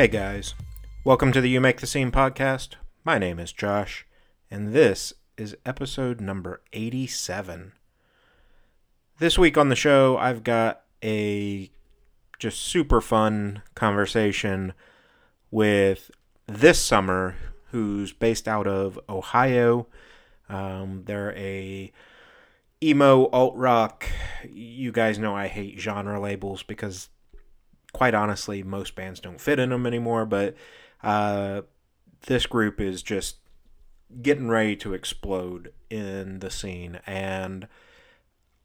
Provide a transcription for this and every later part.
Hey guys, welcome to the You Make the Scene podcast. My name is Josh, and this is episode number 87. This week on the show, I've got a just super fun conversation with this summer, who's based out of Ohio. Um, they're a emo alt rock. You guys know I hate genre labels because quite honestly, most bands don't fit in them anymore. But uh, this group is just getting ready to explode in the scene. And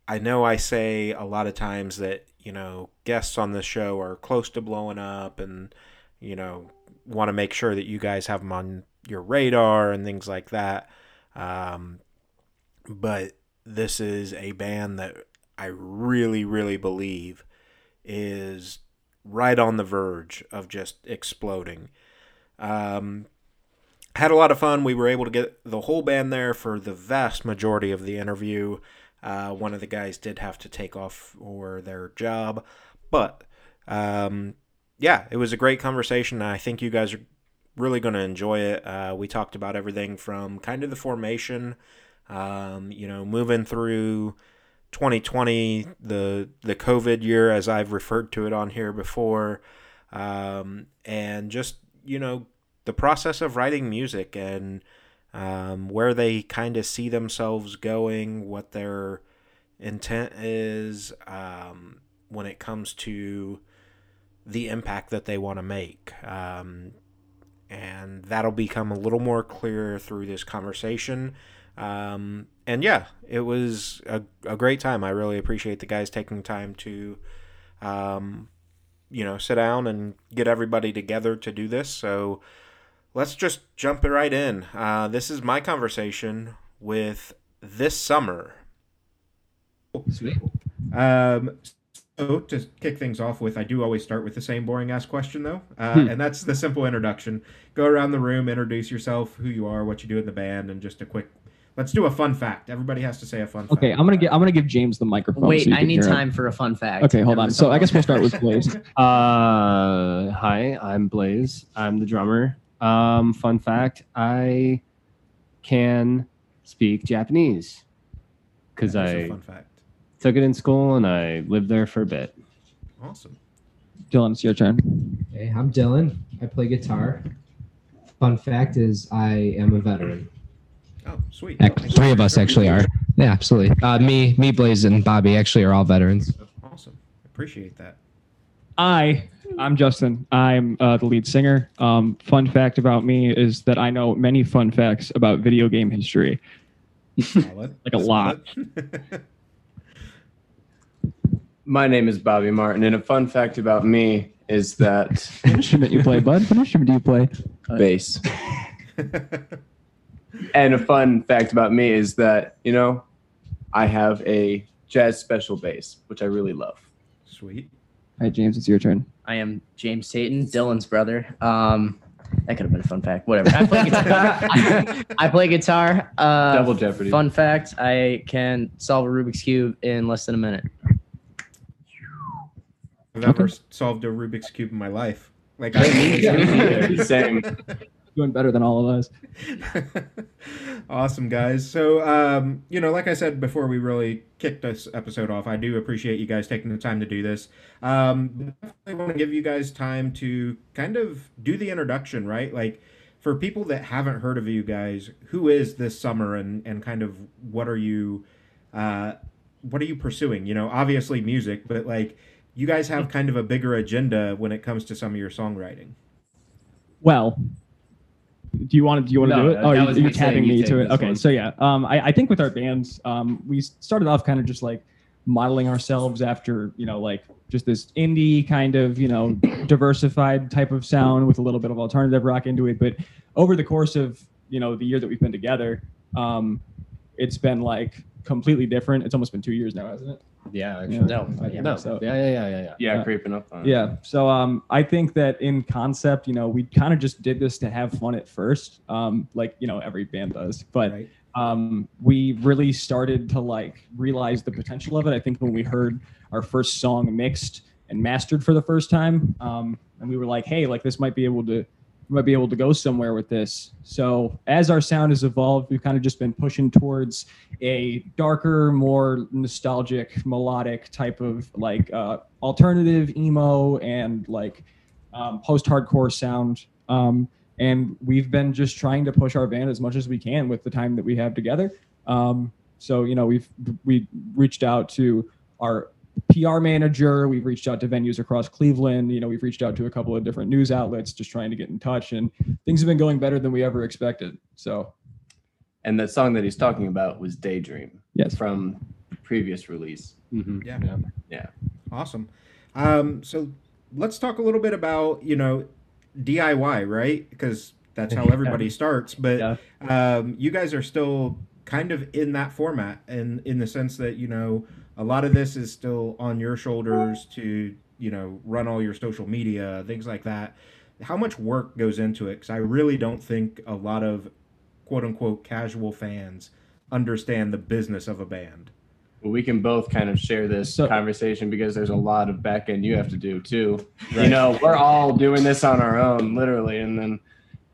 I know I say a lot of times that, you know, guests on the show are close to blowing up and, you know, want to make sure that you guys have them on your radar and things like that. Um, but this is a band that I really, really believe is right on the verge of just exploding. Um, had a lot of fun. We were able to get the whole band there for the vast majority of the interview. Uh, one of the guys did have to take off for their job, but um, yeah, it was a great conversation. I think you guys are really going to enjoy it. Uh, we talked about everything from kind of the formation, um, you know, moving through 2020, the the COVID year, as I've referred to it on here before, um, and just you know the process of writing music and um, where they kind of see themselves going, what their intent is um, when it comes to the impact that they want to make. Um, and that'll become a little more clear through this conversation. Um, and yeah, it was a, a great time. I really appreciate the guys taking time to, um, you know, sit down and get everybody together to do this. So let's just jump right in. Uh, this is my conversation with this summer. Sweet. Um, so to kick things off with, I do always start with the same boring ass question though, uh, Hmm. and that's the simple introduction. Go around the room, introduce yourself, who you are, what you do in the band, and just a quick. Let's do a fun fact. Everybody has to say a fun. Fact. Okay, fact. I'm gonna get. I'm gonna give James the microphone. Wait, so I need hear him. time for a fun fact. Okay, hold on. So I guess we'll start with Blaze. Uh, hi, I'm Blaze. I'm the drummer. Um, fun fact: I can speak Japanese because That is a I fun fact. took it in school and I lived there for a bit. Awesome. Dylan, it's your turn. Hey, I'm Dylan. I play guitar. Fun fact is, I am a veteran. Oh, sweet. Heck, three of us actually are. Yeah, absolutely. Uh, me, me, Blaze, and Bobby actually are all veterans. Awesome. I appreciate that. I, I'm Justin. I'm uh, the lead singer. Um, fun fact about me is that I know many fun facts about video game history. Like a lot. My name is Bobby Martin, and a fun fact about me is that What instrument you play, bud? What instrument do you play? bass. And a fun fact about me is that, you know, I have a jazz special bass, which I really love. Sweet. All right, James, it's your turn. I am James Tatum, Dylan's brother. Um, that could have been a fun fact. Whatever. I play guitar. I, I play guitar. Uh, Double Jeopardy. Fun fact: I can solve a Rubik's cube in less than a minute. I've never Okay. s- solved a Rubik's cube in my life. Like Yeah, Same. Doing better than all of us. awesome guys. So um, you know like i said before we really kicked this episode off i do appreciate you guys taking the time to do this. Um, i want to give you guys time to kind of do the introduction right? Like for people that haven't heard of you guys who is this summer and and kind of what are you uh, what are you pursuing? You know obviously music but like you guys have kind of a bigger agenda when it comes to some of your songwriting. Well, do you want to do you want to No, do it? Oh, that you, was you're you me to it. Okay, one. so yeah, um, I, I think with our bands, um, we started off kind of just like modeling ourselves after you know like just this indie kind of you know diversified type of sound with a little bit of alternative rock into it. But over the course of you know the year that we've been together, um, it's been like completely different. It's almost been two years now, hasn't it? Yeah, actually. Yeah. No, I yeah. No. so. Yeah, yeah, yeah, yeah, yeah. Yeah, Yeah. creeping up on it. Yeah. So um, I think that in concept, you know, we kind of just did this to have fun at first, um, like you know every band does. But right um, we really started to like realize the potential of it. I think when we heard our first song mixed, and mastered for the first time. Um, and we were like, hey, like this might be able to we might be able to go somewhere with this. So as our sound has evolved, we've kind of just been pushing towards a darker, more nostalgic, melodic type of like uh, alternative emo and like um, post-hardcore sound. Um, and we've been just trying to push our band as much as we can with the time that we have together. Um, so you know, we've we reached out to our PR manager. We've reached out to venues across Cleveland. You know, we've reached out to a couple of different news outlets, just trying to get in touch, and things have been going better than we ever expected. So And the song that he's talking about was Daydream yes, from the previous release. Mhm. Yeah. Awesome. Um, so let's talk a little bit about you know DIY, right? Because that's how everybody starts. But Yeah. um, you guys are still kind of in that format, and in the sense that you know a lot of this is still on your shoulders to you know run all your social media, things like that. How much work goes into it? Because I really don't think a lot of quote unquote casual fans understand the business of a band. Well, we can both kind of share this So- conversation because there's a lot of back end you have to do too. You know, we're all doing this on our own, literally, and then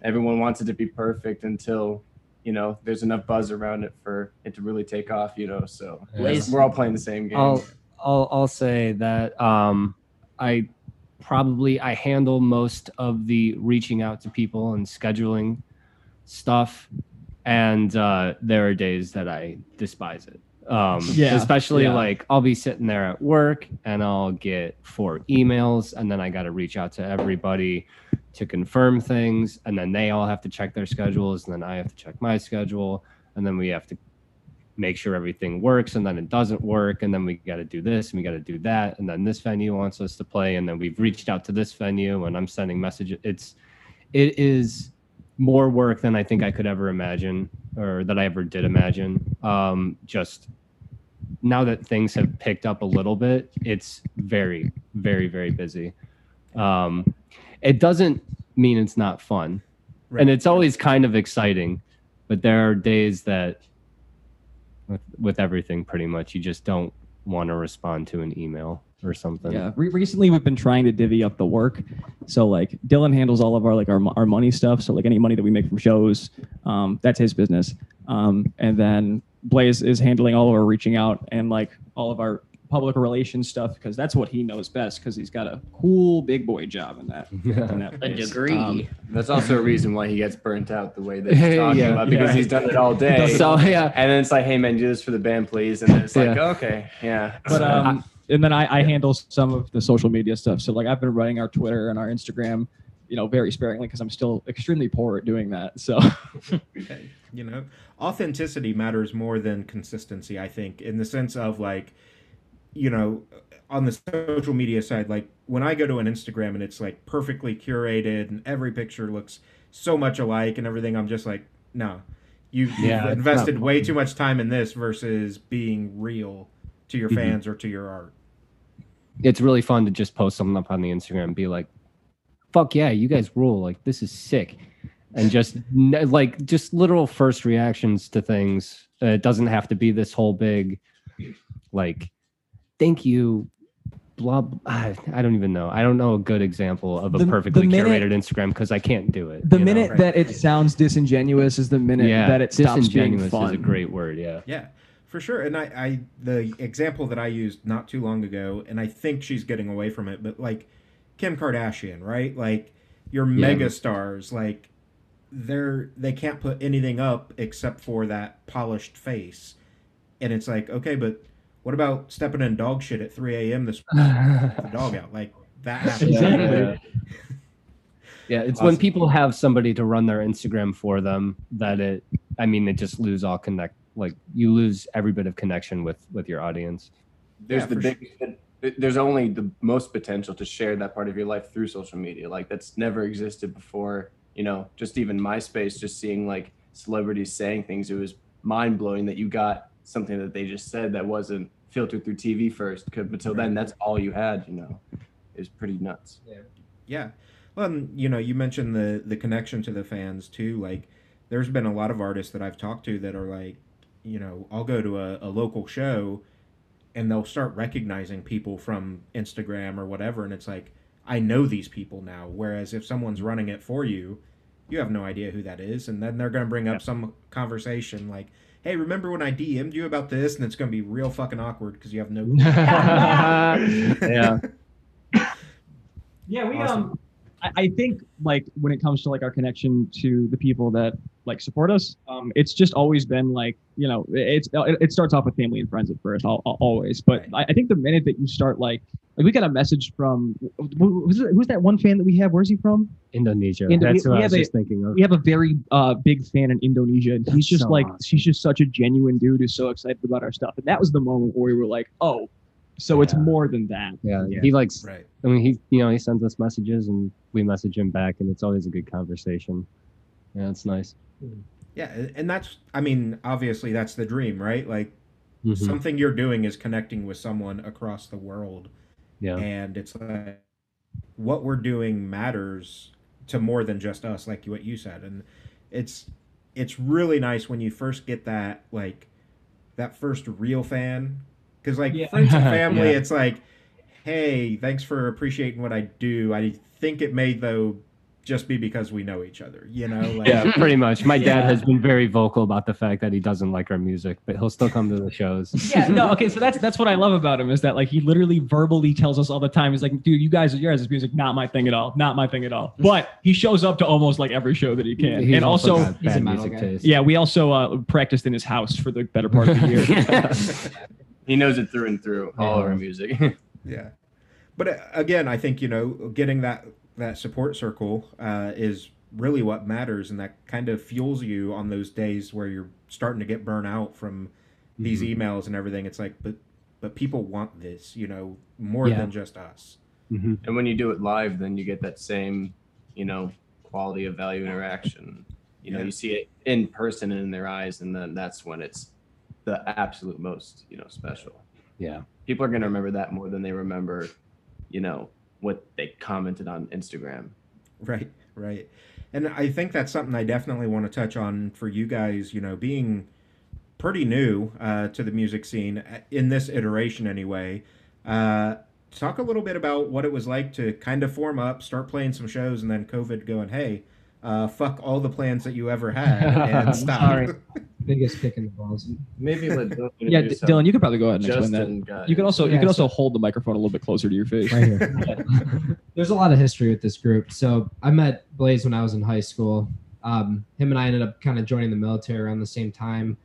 everyone wants it to be perfect until you know there's enough buzz around it for it to really take off. You know, so Blaze- we're all playing the same game. I'll, I'll I'll say that um, I probably I handle most of the reaching out to people and scheduling stuff, and uh, there are days that I despise it. Um, Yeah, especially yeah. like I'll be sitting there at work and I'll get four emails, and then I got to reach out to everybody to confirm things, and then they all have to check their schedules, and then I have to check my schedule, and then we have to make sure everything works and then it doesn't work and then we got to do this and we got to do that and then this venue wants us to play and then we've reached out to this venue and I'm sending messages. It's it is more work than I think I could ever imagine or that I ever did imagine. Um just now that things have picked up a little bit it's very very very busy. Um it doesn't mean it's not fun Right. and it's always kind of exciting but there are days that with with everything pretty much you just don't want to respond to an email or something Yeah. Re- recently, we've been trying to divvy up the work. So like Dylan handles all of our like our, our money stuff. So like any money that we make from shows, um, that's his business. Um, and then Blaze is handling all of our reaching out and like all of our public relations stuff because that's what he knows best because he's got a cool big boy job in that. In that A degree. Um, That's also a reason why he gets burnt out the way that he's talking Yeah. about because Yeah. he's done it all day. so yeah and then it's like, hey man, do this for the band, please. And then it's like, Yeah. okay, yeah. but um, and then I, I handle some of the social media stuff. So like I've been running our Twitter and our Instagram, you know, very sparingly because I'm still extremely poor at doing that. So Okay. You know, authenticity matters more than consistency, I think, in the sense of like, you know, on the social media side, like when I go to an Instagram and it's like perfectly curated and every picture looks so much alike and everything, I'm just like, no, you've, Yeah, you've invested way too much time in this versus being real to your Mhm. fans or to your art. it's really fun to just post something up on the Instagram and be like, fuck yeah, you guys rule. Like, this is sick. And just like, just literal first reactions to things. Uh, it doesn't have to be this whole big, like, thank you. Blah, blah. I, I don't even know. I don't know a good example of a The- the perfectly minute- curated Instagram because I can't do it. the you know? minute Right. that it sounds disingenuous is the minute yeah, that it stops being disingenuous fun. is a great word. Yeah. Yeah, for sure. And I, I, the example that I used not too long ago, and I think she's getting away from it, but like Kim Kardashian, right? Like your Yeah. mega stars, like they're they can't put anything up except for that polished face, and it's like okay, but what about stepping in dog shit at 3 a.m. this the dog out? Like that happens. Exactly. Yeah. Yeah, it's when people have somebody to run their Instagram for them that it. I mean, they just lose all connect. Like you lose every bit of connection with with your audience. there's Yeah, the for big there's only the most potential to share that part of your life through social media like that's never existed before you know just even myspace just seeing like celebrities saying things it was mind-blowing that you got something that they just said that wasn't filtered through tv first because until then that's all you had you know is pretty nuts Yeah. Yeah. Well, and, you know, you mentioned the the connection to the fans too. Like, there's been a lot of artists that I've talked to that are like, you know, I'll go to a, a local show, and they'll start recognizing people from Instagram or whatever, and it's like I know these people now. Whereas if someone's running it for you, you have no idea who that is, and then they're going to bring up some conversation like, "Hey, remember when I DM'd you about this?" And it's going to be real fucking awkward because you have no. yeah. Yeah, we Awesome. um I, I think like when it comes to like our connection to the people that like support us, um, it's just always been like you know it's it, it starts off with family and friends at first, al- al- always. But I, I think the minute that you start like like we got a message from who's, who's that one fan that we have? Where's he from? Indonesia. Indo- That's we- what we I was a- just thinking of. We have a very uh, big fan in Indonesia, and he's just so like awesome. he's just such a genuine dude who's so excited about our stuff. And that was the moment where we were like, oh, so it's more than that. Yeah, Yeah. he likes. right. I mean, he you know he sends us messages and we message him back, and it's always a good conversation. Yeah, it's nice. Yeah, and- and that's I mean, obviously that's the dream, right? Like Mhm. something you're doing is connecting with someone across the world. Yeah, and it's like what we're doing matters to more than just us like what you said and it's it's really nice when you first get that like that first real fan because like Yeah. friends and family Yeah. it's like hey thanks for appreciating what i do i think it may though just be because we know each other you know like yeah, pretty much. My dad Yeah. has been very vocal about the fact that he doesn't like our music, but he'll still come to the shows. yeah, no, okay, so that's that's what I love about him is that like he literally verbally tells us all the time. He's like, dude, you guys, your guys' music, not my thing at all, not my thing at all. But he shows up to almost like every show that he can, He's and also, got He's a bad music guy. taste. yeah, we also uh, practiced in his house for the better part of the year. He knows it through and through. All of our music. Yeah, but uh, again, I think you know getting that that support circle uh, is really what matters, and that kind of fuels you on those days where you're starting to get burnt out from these Mhm. emails and everything. It's like, but but people want this, you know, more Yeah. than just us. Mhm. and when you do it live, then you get that same, you know, quality of value interaction. You know, Yeah. you see it in person and in their eyes, and then that's when it's the absolute most, you know, special. Yeah. People are gonna remember that more than they remember, you know, what they commented on Instagram. Right, right. And I think that's something I definitely want to touch on for you guys, you know, being pretty new uh, to the music scene uh, in this iteration anyway. Uh, talk a little bit about what it was like to kind of form up, start playing some shows, and then COVID going, hey, uh, fuck all the plans that you ever had and stop. Sorry. Biggest kick in the balls. Maybe let Dylan yeah, D- Dylan, you could probably go ahead and explain that. You can also you Yeah, can also hold the microphone a little bit closer to your face. Right here. There's a lot of history with this group. So I met Blaze when I was in high school. Um, him and I ended up kind of joining the military around the same time.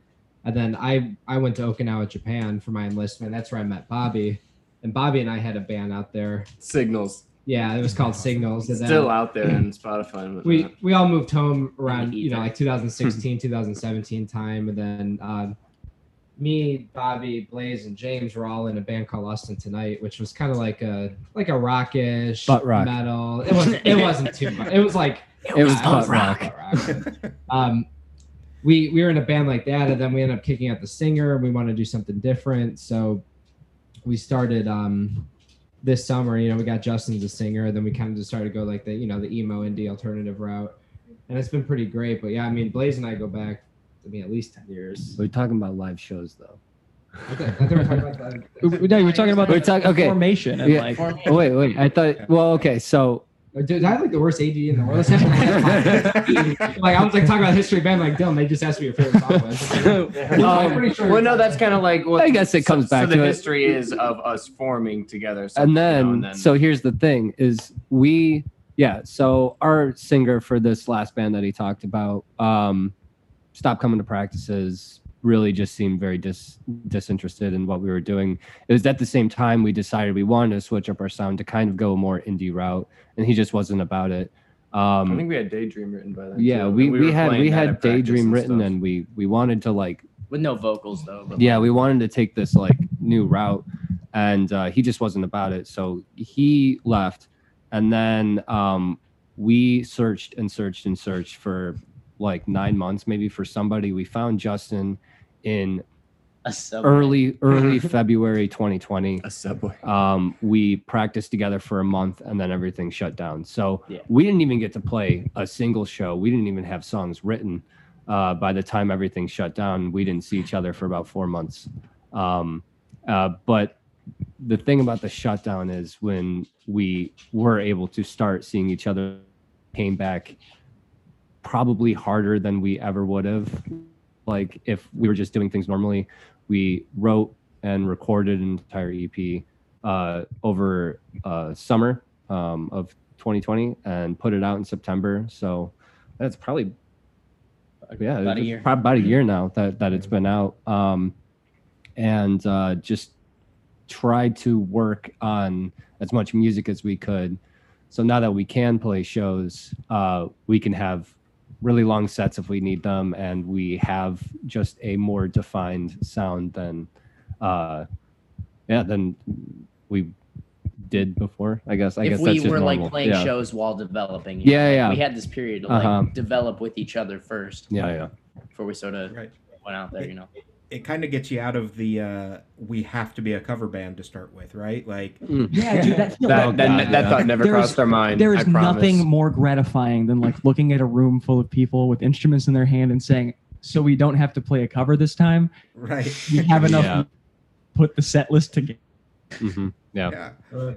And then I I went to Okinawa, Japan for my enlistment. That's where I met Bobby. And Bobby and I had a band out there. signals Yeah, it was called Signals. And then still out there on Spotify. And we whatnot. we all moved home around you know like 2016 2017 time and then um, me bobby blaze and james were all in a band called austin tonight which was kind of like a like a rockish Butt rock. metal it wasn't it wasn't too much it was like It was yeah, butt rock. butt rock. um we we were in a band like that and then we ended up kicking out the singer and we wanted to do something different so we started um this summer you know we got justin as a singer then we kind of just started to go like the you know the emo indie alternative route and it's been pretty great but yeah i mean blaze and i go back i mean at least 10 years We're talking about live shows though. I thought- I thought we were talking about that. We- No, you were talking about We're the talking- okay. formation and Yeah. like Oh, wait, wait. I thought. Well, okay. So Dude, I have like the worst AD in the world. Let's have a- like I was like talking about history band, like Dylan, they just asked me your favorite song was. I'm pretty sure. well, no, that's kind of like what I guess it so- comes back so to the it. history is of us forming together. and something, you then, so here's the thing is we yeah so our singer for this last band that he talked about um stopped coming to practices really just seemed very dis disinterested in what we were doing it was at the same time we decided we wanted to switch up our sound to kind of go a more indie route and he just wasn't about it I um think we had Daydream written by then. yeah too, we, and we, had we had at practice daydream written stuff. and we we wanted to like with no vocals though. But yeah we wanted to take this like new route and uh, he just wasn't about it so he left and then um, we searched and searched and searched for like nine months maybe for somebody we found justin in a sub- early early february 2020 a subway. um, we practiced together for a month and then everything shut down. So Yeah. we didn't even get to play a single show. We didn't even have songs written. Uh, by the time everything shut down, we didn't see each other for about four months. Um, Uh, but the thing about the shutdown is when we were able to start seeing each other, came back probably harder than we ever would have. Like if we were just doing things normally, we wrote and recorded an entire EP uh, over uh, summer um, of 2020 and put it out in September. So that's probably yeah, About a year. prob- about a year now that that it's been out. Um, and uh, just tried to work on as much music as we could. So now that we can play shows, uh, we can have really long sets if we need them, and we have just a more defined sound than, uh, yeah, than we did before. I guess. I if guess we that's just were like playing yeah. shows while developing, Yeah, know, like, yeah. we had this period to like Uh-huh. develop with each other first Yeah, yeah. before we sort of Right. went out there. You know, It kind of gets you out of the uh, we have to be a cover band to start with, right? Like, Yeah, dude, that, Oh, That, that, God, that yeah. thought never There's- crossed our mind. There is I nothing more gratifying than like looking at a room full of people with instruments in their hand and saying, "So we don't have to play a cover this time. right? We have enough. Yeah. Put the set list together." hmm Yeah. yeah.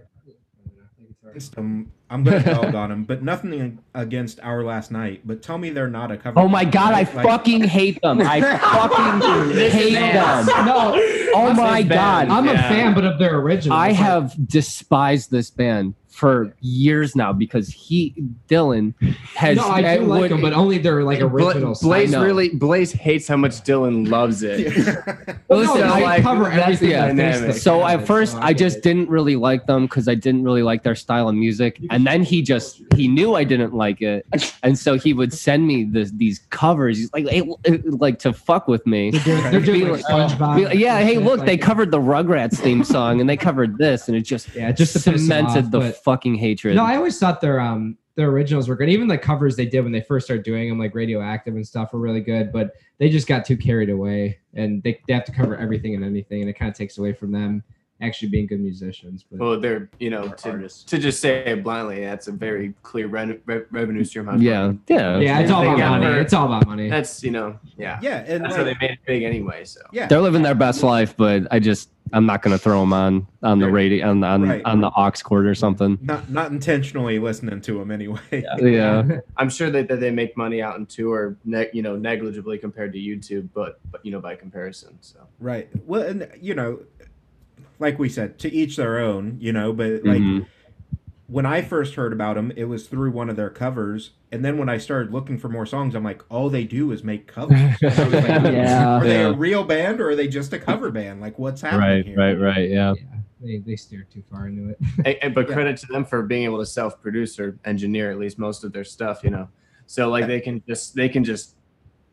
Just, um, I'm gonna dog on them, but nothing against our last night. But tell me they're not a cover. Oh my band, god, I right? Like- fucking hate them. I fucking hate them. No, Oh This my god. bad. I'm a fan, but of their original. I have despised this band for years now because he Dylan has No, I do uh, like would- them, but only their like Bla- original. Blaze really Blaze hates how much Dylan loves it. Well, Listen, no, they I- cover everything. the that fits dynamic. the so canon, at first so I get just it. didn't really like them because I didn't really like their style of music, and then he just he knew I didn't like it, and so he would send me this, these covers. He's like, hey, like to fuck with me. They're doing, they're doing like like- SpongeBob. Yeah, hey, look, like- they covered the Rugrats theme song, and they covered this, and it just Yeah, just to cemented off, the but- fucking hatred. No, I always thought their um their originals were good. Even the covers they did when they first started doing them, like Radioactive and stuff, were really good. But they just got too carried away, and they, they have to cover everything and anything, and it kind of takes away from them actually being good musicians. But Well, they're you know to, artists. to just say it bluntly, that's a very clear re- re- revenue stream. yeah, money. yeah, yeah, it's all about money. her- It's all about money. That's you know yeah. yeah, and That's how they made it big anyway. So yeah, They're living their best life, but I just I'm not gonna throw them on on the radio on on, Right. on the aux cord or something. not not intentionally listening to them anyway. Yeah, I'm sure that, that they make money out in tour, ne- you know, negligibly compared to YouTube, but but you know by comparison. So Right. Well, and you know, like we said, to each their own. You know, but like Mhm. when I first heard about them, it was through one of their covers, and then when I started looking for more songs, I'm like, all they do is make covers. I like, Yeah. Are they a real band or are they just a cover band? Like, what's happening right, here? right, right. Yeah, yeah, they they steer too far into it. and, and- but Yeah. credit to them for being able to self-produce or engineer at least most of their stuff. You know, so like they can just they can just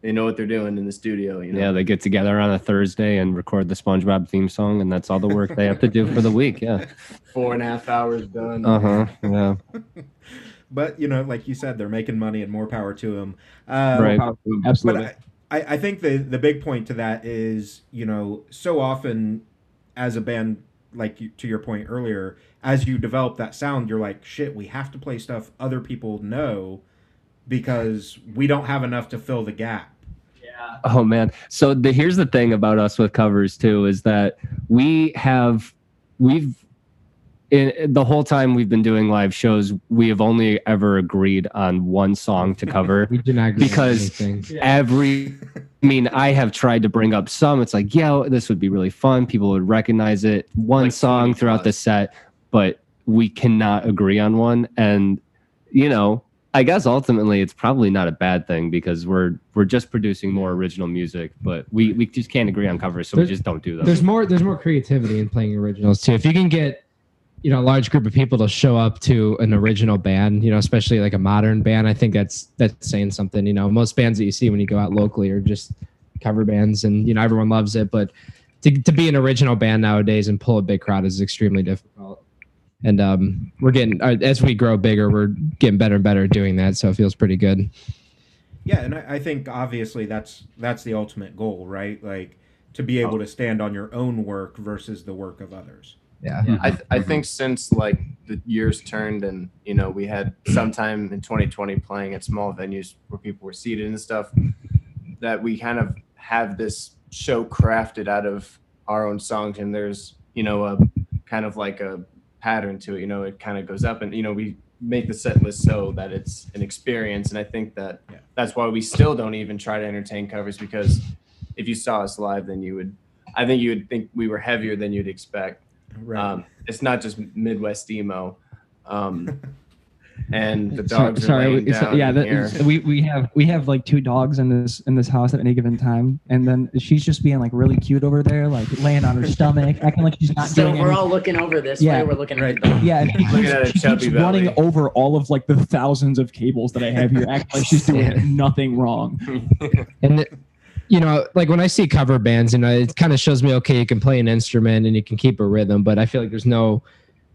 they know what they're doing in the studio. You know, yeah. They get together on a Thursday and record the SpongeBob theme song, and that's all the work they have to do for the week. Yeah. four and a half hours done. Uh huh. Yeah. But you know, like you said, they're making money, and more power to them. Uh, Right. Absolutely. But I, I I think the the big point to that is, you know, so often as a band, like you, to your point earlier, as you develop that sound, you're like, shit, we have to play stuff other people know because we don't have enough to fill the gap. Oh man. So the here's the thing about us with covers too is that we have we've in the whole time we've been doing live shows, we have only ever agreed on one song to cover. We do not agree on Because- Every I mean, I have tried to bring up some. It's like, yeah, this would be really fun. People would recognize it. One Like song throughout the set, but we cannot agree on one. And you know, I guess ultimately it's probably not a bad thing because we're we're just producing more original music, but we we just can't agree on covers, so we just don't do them. there's more there's more creativity in playing originals too. If you can get you know a large group of people to show up to an original band, you know, especially like a modern band, I think that's that's saying something. You know, most bands that you see when you go out locally are just cover bands, and you know everyone loves it, but to, to be an original band nowadays and pull a big crowd is extremely difficult. And um, we're getting uh, as we grow bigger, we're getting better and better at doing that. So it feels pretty good. Yeah, and I, I think obviously that's that's the ultimate goal, right? Like to be able to stand on your own work versus the work of others. Yeah. I, th- I think since like the years turned and you know we had sometime in 2020 playing at small venues where people were seated and stuff that we kind of have this show crafted out of our own songs and there's you know a kind of like a pattern to it. You know, it kind of goes up and you know we make the set list so that it's an experience and I think that Yeah. that's why we still don't even try to entertain covers because if you saw us live then you would I think you would think we were heavier than you'd expect. Right. Um, it's not just Midwest emo. Um, and the Sorry- dogs are sorry, laying it's- down yeah, that here. is- we we have we have like two dogs in this in this house at any given time, and then she's just being like really cute over there, like laying on her stomach, acting like she's not So doing we're anything. all looking over this Yeah. way. We're looking Right. at. Yeah, and Looking keeps, at a she chubby keeps running over all of like the thousands of cables that I have here, acting like she's doing nothing wrong. And it- you know, like when I see cover bands, you know, it kind of shows me okay, you can play an instrument and you can keep a rhythm, but I feel like there's no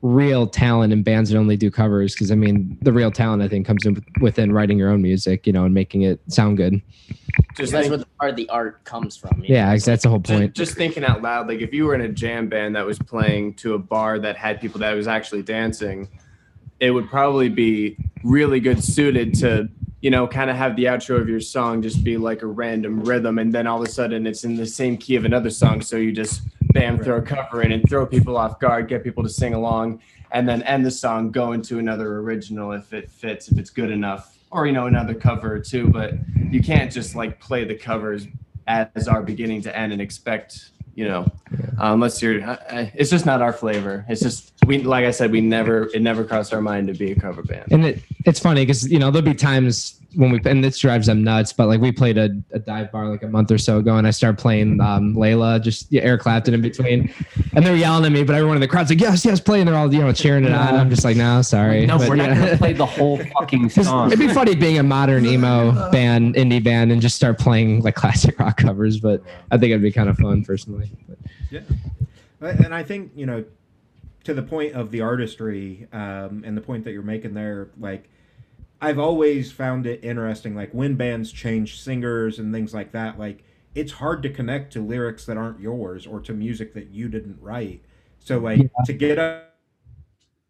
real talent in bands that only do covers because I mean, the real talent I think comes in within writing your own music, you know, and making it sound good. just that's think- where the part the art comes from. you Yeah, know? that's the whole just, point. just thinking out loud, like if you were in a jam band that was playing to a bar that had people that was actually dancing, it would probably be really good suited to, you know, kind of have the outro of your song just be like a random rhythm, and then all of a sudden it's in the same key of another song, so you just bam throw a cover in and throw people off guard, get people to sing along, and then end the song, go into another original if it fits, if it's good enough, or you know another cover or two. But you can't just like play the covers as our beginning to end and expect you know unless you're uh, uh, it's just not our flavor. It's just we like i said we never it never crossed our mind to be a cover band. And it, it's funny because you know there'll be times when we and this drives them nuts. But like we played a, a dive bar like a month or so ago, and I started playing um, Layla, just yeah, Eric Clapton in between, and they're yelling at me. But everyone in the crowd's like, "Yes, yes, play!" And they're all you know cheering it on. I'm just like, "No, sorry." No, But, we're not yeah. gonna play the whole fucking 'Cause song. It'd be funny being a modern emo band, indie band, and just start playing like classic rock covers. But I think it'd be kind of fun personally. But, Yeah, And I think you know, to the point of the artistry um, and the point that you're making there, like I've always found it interesting, like when bands change singers and things like that. Like it's hard to connect to lyrics that aren't yours or to music that you didn't write. So like to get up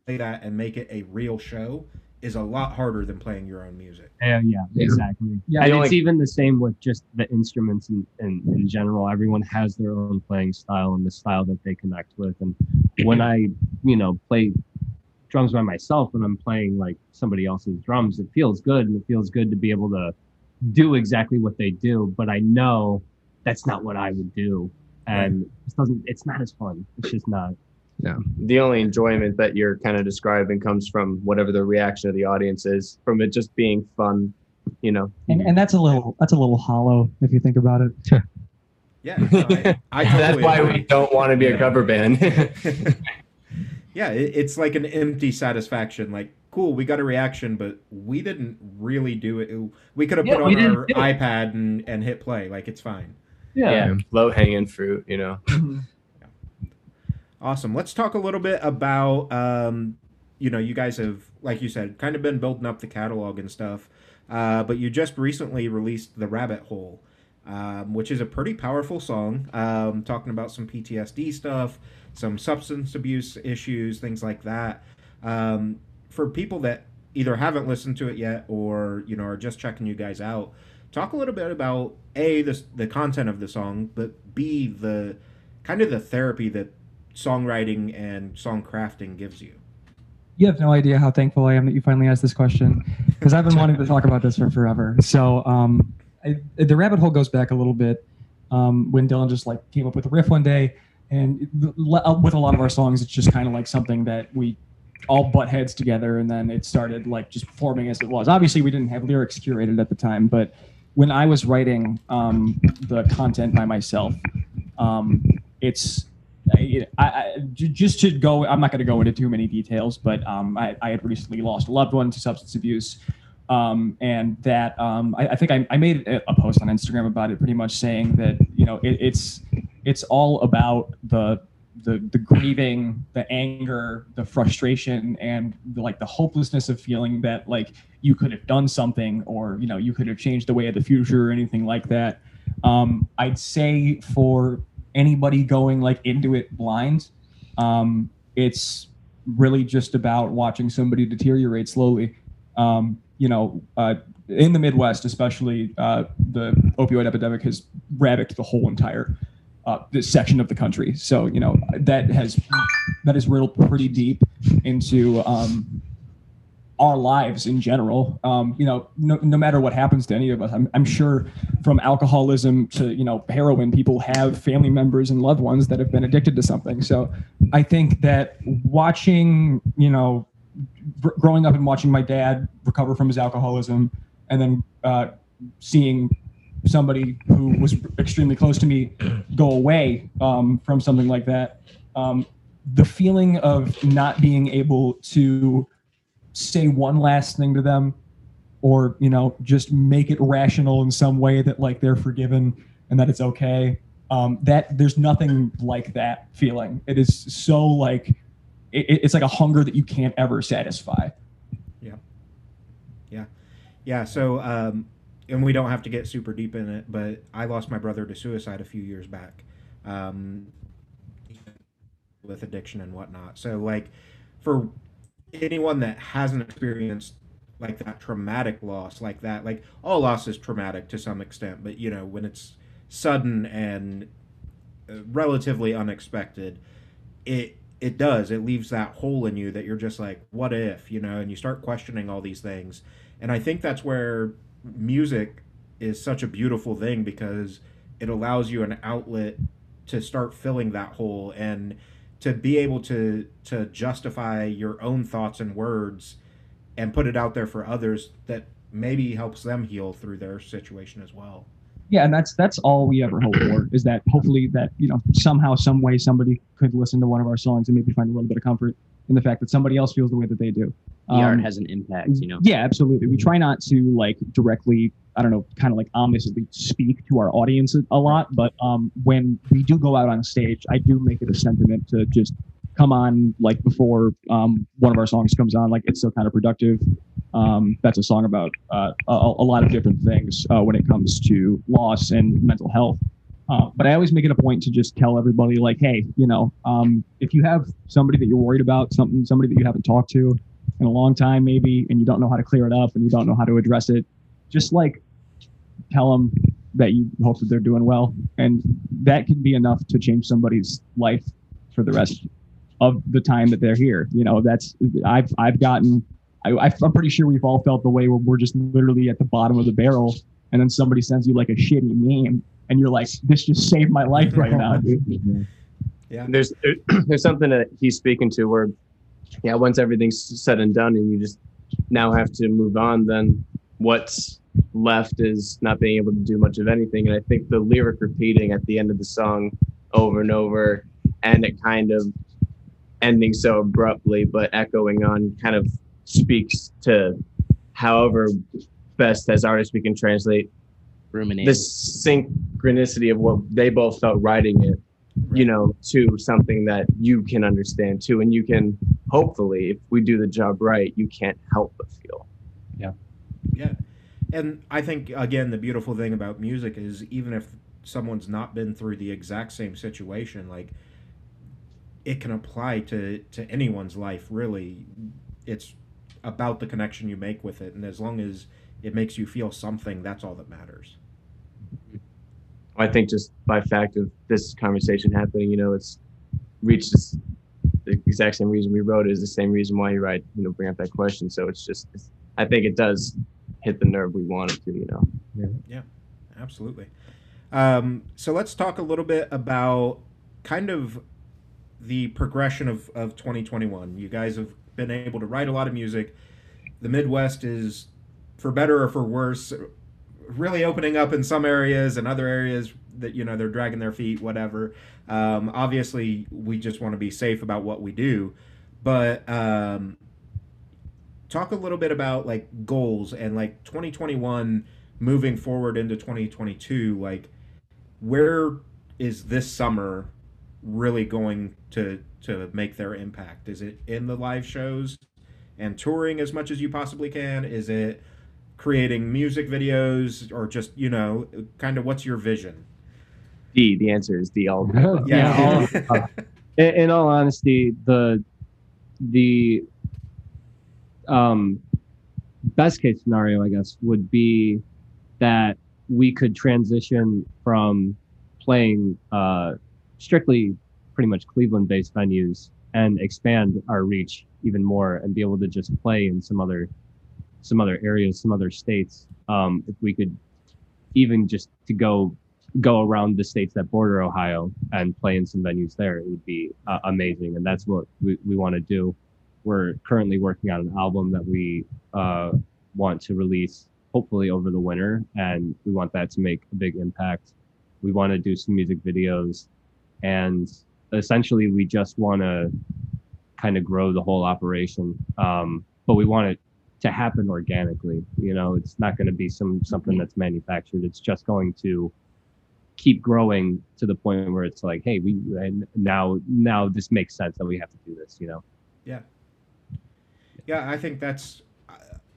play that and make it a real show is a lot harder than playing your own music. Yeah, yeah, Yeah. exactly. Yeah, and the it's only- even the same with just the instruments in, in, in general. Everyone has their own playing style and the style that they connect with. And when I, you know, play drums by myself when I'm playing like somebody else's drums, it feels good and it feels good to be able to do exactly what they do. But I know that's not what I would do. And it doesn't it's not as fun. It's just not. Yeah. The only enjoyment that you're kind of describing comes from whatever the reaction of the audience is from it just being fun you know and, and that's a little that's a little hollow if you think about it. Yeah, no, I, I that's why agree. we don't want to be a cover band yeah, it, it's like an empty satisfaction. Like, cool, we got a reaction, but we didn't really do it. We could have Yeah, put on our iPad and, and hit play. Like, it's fine. yeah low hanging fruit you know Awesome. Let's talk a little bit about, um, you know, you guys have, like you said, kind of been building up the catalog and stuff. Uh, but you just recently released The Rabbit Hole, um, which is a pretty powerful song, um, talking about some PTSD stuff, some substance abuse issues, things like that. Um, for people that either haven't listened to it yet or, you know, are just checking you guys out, talk a little bit about A, the, the content of the song, but B, the kind of the therapy that songwriting and song crafting gives you. You have no idea how thankful I am that you finally asked this question because I've been wanting to talk about this for forever. So um, I, the rabbit hole goes back a little bit um, when Dylan just like came up with a riff one day, and with a lot of our songs, it's just kind of like something that we all butt heads together, and then it started like just forming as it was. Obviously, we didn't have lyrics curated at the time, but when I was writing um, the content by myself, um, it's I, I, just to go, I'm not going to go into too many details, but um, I, I had recently lost a loved one to substance abuse. Um, and that um, I, think I, made a a post on Instagram about it, pretty much saying that you know it, it's it's all about the the the grieving, the anger, the frustration, and the, like the hopelessness of feeling that like you could have done something, or you know you could have changed the way of the future, or anything like that. Um, I'd say for anybody going like into it blind, um, it's really just about watching somebody deteriorate slowly. Um, you know, uh, in the Midwest, especially, uh, the opioid epidemic has ravaged the whole entire uh, this section of the country. So you know that has that is riddled pretty deep into um, our lives in general. Um, you know, no, no matter what happens to any of us, I'm, I'm sure from alcoholism to you know heroin, people have family members and loved ones that have been addicted to something. So I think that watching, you know, gr- growing up and watching my dad recover from his alcoholism, and then uh, seeing somebody who was extremely close to me go away um, from something like that. Um, the feeling of not being able to say one last thing to them or you know just make it rational in some way that like they're forgiven and that it's okay um, that there's nothing like that feeling it is so like it, it's like a hunger that you can't ever satisfy Yeah, Yeah. Yeah. so um, and we don't have to get super deep in it, but I lost my brother to suicide a few years back, um, with addiction and whatnot. So like, for anyone that hasn't experienced like that traumatic loss like that, like all loss is traumatic to some extent, but you know when it's sudden and uh, relatively unexpected, it it does. It leaves that hole in you that you're just like what if? you know and you start questioning all these things. And i think that's where music is such a beautiful thing because it allows you an outlet to start filling that hole and to be able to to justify your own thoughts and words and put it out there for others that maybe helps them heal through their situation as well. Yeah and that's that's all we ever hope for is that hopefully that you know somehow some way somebody could listen to one of our songs and maybe find a little bit of comfort in the fact that somebody else feels the way that they do. The art Um, has an impact, you know. yeah absolutely. We try not to like directly i don't know kind of like ominously speak to our audience a- a lot but um when we do go out on stage i do make it a sentiment to just come on like before um one of our songs comes on. Like it's so kind of productive. Um that's a song about uh, a, a lot of different things uh, when it comes to loss and mental health uh, but I always make it a point to just tell everybody, like, hey, you know, um, if you have somebody that you're worried about, something, somebody that you haven't talked to in a long time, maybe, and you don't know how to clear it up and you don't know how to address it, just like tell them that you hope that they're doing well, and that can be enough to change somebody's life for the rest of the time that they're here. You know, that's I've I've gotten. I, I'm pretty sure we've all felt the way where we're just literally at the bottom of the barrel, and then somebody sends you like a shitty meme, and you're like, "This just saved my life right now, dude." yeah there's there, there's something that he's speaking to where yeah once everything's said and done and you just now have to move on then what's left is not being able to do much of anything and i think the lyric repeating at the end of the song over and over and it kind of ending so abruptly but echoing on kind of speaks to however best as artists we can translate Ruminate. the synchronicity of what they both felt writing it you know to something that you can understand too and you can hopefully if we do the job right you can't help but feel Yeah. Yeah. And I think again the beautiful thing about music is even if someone's not been through the exact same situation like it can apply to to anyone's life really. It's about the connection you make with it and as long as it makes you feel something that's all that matters. I think just by fact of this conversation happening you know it's reached this the exact same reason we wrote it is the same reason why you write you know bring up that question so it's just it's, i think it does hit the nerve we want it to you know Yeah. Absolutely. Um, so let's talk a little bit about kind of the progression of, of 2021. You guys have been able to write a lot of music. The Midwest is, for better or for worse, really opening up in some areas and other areas that, you know, they're dragging their feet, whatever. Um, obviously, we just want to be safe about what we do. But um, talk a little bit about like goals and like 2021 moving forward into 2022 like where is this summer really going to to make their impact is it in the live shows and touring as much as you possibly can is it creating music videos or just you know kind of what's your vision? D the answer is d all. Yeah, in, in all honesty, the the um, best case scenario, I guess, would be that we could transition from playing uh, strictly pretty much Cleveland based venues and expand our reach even more and be able to just play in some other some other areas, some other states. Um, if we could even just to go go around the states that border Ohio and play in some venues there, it would be uh, amazing. And that's what we, we want to do. We're currently working on an album that we uh, want to release hopefully over the winter, and we want that to make a big impact. We want to do some music videos, and essentially, we just want to kind of grow the whole operation. Um, but we want it to happen organically. You know, it's not going to be some something mm-hmm. that's manufactured. It's just going to keep growing to the point where it's like, hey, we and now now this makes sense that we have to do this. You know. Yeah. Yeah, I think that's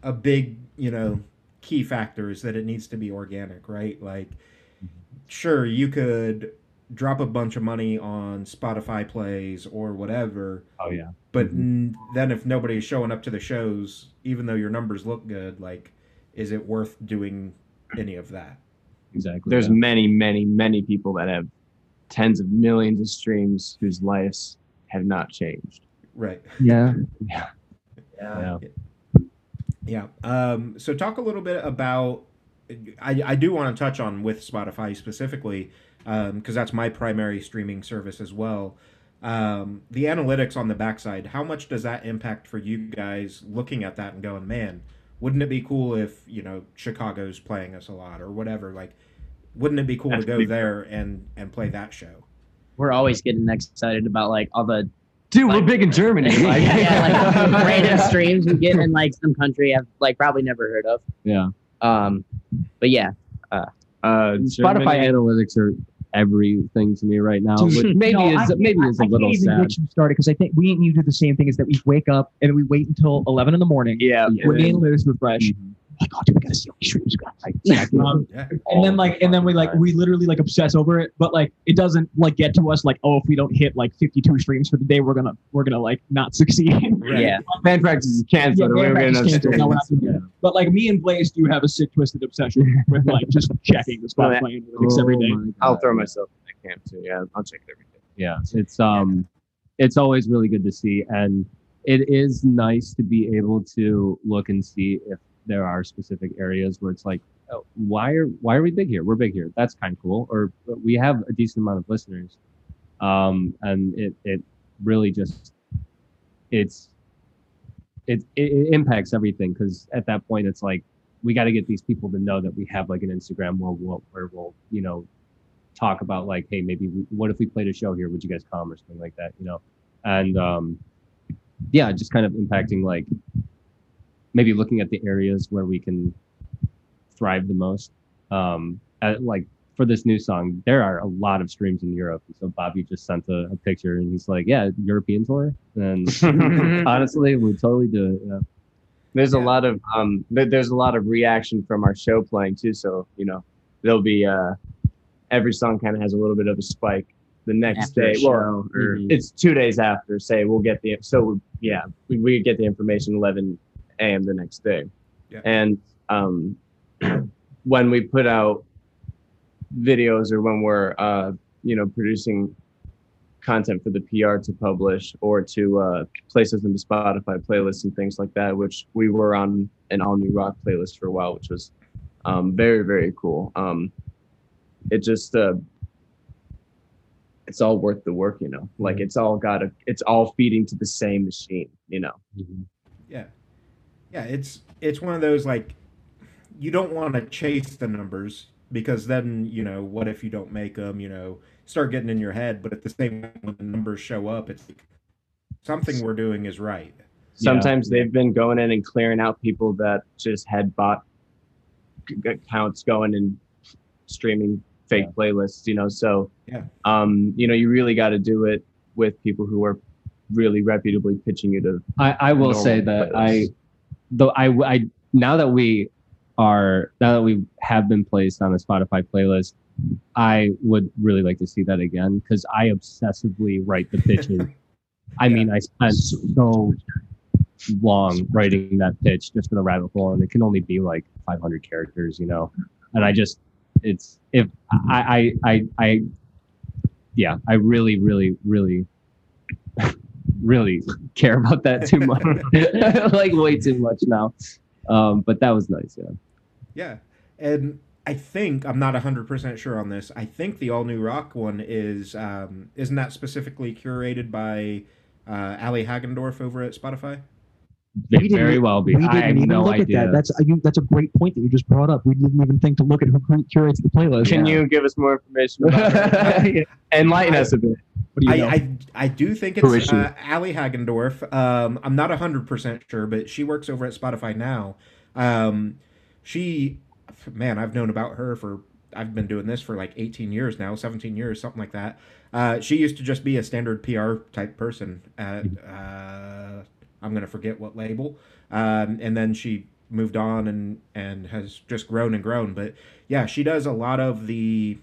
a big, you know, key factor is that it needs to be organic, right? Like, mm-hmm. sure, you could drop a bunch of money on Spotify plays or whatever, Oh yeah. but n- then if nobody's showing up to the shows, even though your numbers look good, like, is it worth doing any of that? Exactly. There's yeah. many, many, many people that have tens of millions of streams whose lives have not changed. Right. yeah. Yeah. Yeah. Yeah. Um, so talk a little bit about. I, I do want to touch on with Spotify specifically because that's my primary streaming service as well. Um, the analytics on the backside, how much does that impact for you guys looking at that and going, man, wouldn't it be cool if you know Chicago's playing us a lot or whatever? Like, wouldn't it be cool That's to go big. there and and play that show? We're always getting excited about like all the Dude, Like- we're big in Germany. yeah, yeah, like random streams we get in like some country I've like probably never heard of. yeah. Um, but yeah, Uh, Spotify Germany- analytics are everything to me right now, which maybe no, is I- maybe I- is a I little sad. get you started because I think we and you do the same thing is that we wake up and we wait until 11 in the morning yeah, when the analytics refresh. Mm-hmm. Like, oh, dude, we gotta see how many streams we got. Like, um, Yeah. and then like, and then we like, we literally like obsess over it, but like, it doesn't like get to us like, oh, if we don't hit like 52 streams for the day, we're gonna, we're gonna like not succeed. Right. yeah. band practice is canceled. Yeah, we're band gonna practice canceled. No, we're not doing that. But like me and Blaze do have a sick twisted obsession with like just checking the Well, Spotify analytics every day. Oh my I'll throw myself in that camp too. Yeah, I'll check it every day. yeah it's um it's always really good to see and it is nice to be able to look and see if there are specific areas where it's like oh, why are why are we big here we're big here that's kind of cool or we have a decent amount of listeners um and it it really just it's it, it, impacts everything because at that point it's like we got to get these people to know that we have like an instagram where we'll where we'll you know talk about like, hey, maybe we, what if we played a show here? Would you guys come or something like that? You know, and um, yeah, just kind of impacting like maybe looking at the areas where we can thrive the most. Um, at, like for this new song, there are a lot of streams in Europe. So Bobby just sent a, a picture and he's like, yeah, European tour. And honestly, we totally do it. Yeah. There's Yeah. a lot of um there's a lot of reaction from our show playing too. So, you know, there'll be uh every song kind of has a little bit of a spike the next After day. show. Well, or Mhm. it's two days after, say we'll get the so yeah, we, we get the information eleven AM the next day. Yeah. And um when we put out videos or when we're uh you know producing content for the PR to publish or to uh, place us into Spotify playlists and things like that, which we were on an all new rock playlist for a while, which was um, very, very cool. Um, it just, uh, it's all worth the work, you know, like it's all got a, it's all feeding to the same machine, you know? Yeah. Yeah, it's it's one of those like you don't want to chase the numbers because then, you know, what if you don't make them, you know, start getting in your head, but at the same time when the numbers show up, it's like something we're doing is right. Sometimes they've been going in and clearing out people that just had bought g- g- accounts going and streaming fake playlists, you know. So, Yeah. um, you know, you really got to do it with people who are really reputably pitching you to. I, I will say that I, though I, I now that we are now that we have been placed on a Spotify playlist, I would really like to see that again because I obsessively write the pitches. I mean, I spent so long writing that pitch just for the rabbit hole, and it can only be like 500 characters, you know. And I just it's if I I I, I yeah, I really really really really care about that too much, like way too much now. Um, but that was nice. Yeah. Yeah, and I think I'm not 100 percent sure on this. I think the all new rock one is um, isn't that specifically curated by uh, Ali Hagendorf over at Spotify? May We didn't very well be. We I didn't have even no look idea. at that. That's a, you, that's a great point that you just brought up. We didn't even think to look at who curates the playlist. Can you give us more information about it? Enlighten us a bit. What do you I. I I do think it's she? uh, Ali Hagendorf. Um, I'm not 100 percent sure, but she works over at Spotify now. Um, she, man, I've known about her for. I've been doing this for like 18 years now, 17 years, something like that. Uh, she used to just be a standard PR type person at. Uh, I'm gonna forget what label, um, and then she moved on and and has just grown and grown. But yeah, she does a lot of the.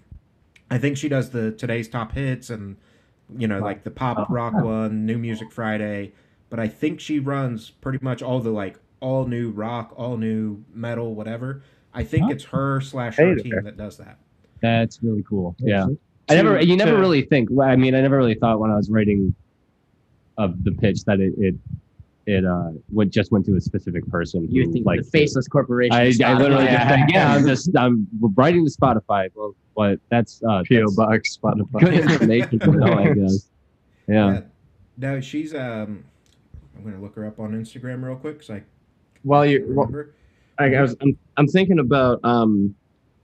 I think she does the today's top hits and you know like the pop rock one, New Music Friday. But I think she runs pretty much all the like all new rock, all new metal, whatever. I think it's her slash her team that does that. That's really cool. Yeah. I never, you never really think. I mean, I never really thought when I was writing of the pitch that it it it uh would just went to a specific person. You think like the faceless corporation? I, I Spotify. literally just think, yeah, I'm just I'm writing to Spotify. Well, but that's uh PO that's Box, Spotify. good information to know, I guess. Yeah. No, she's um. I'm gonna look her up on Instagram real quick because I While can't you, well. I, I was, I'm, I'm thinking about, um,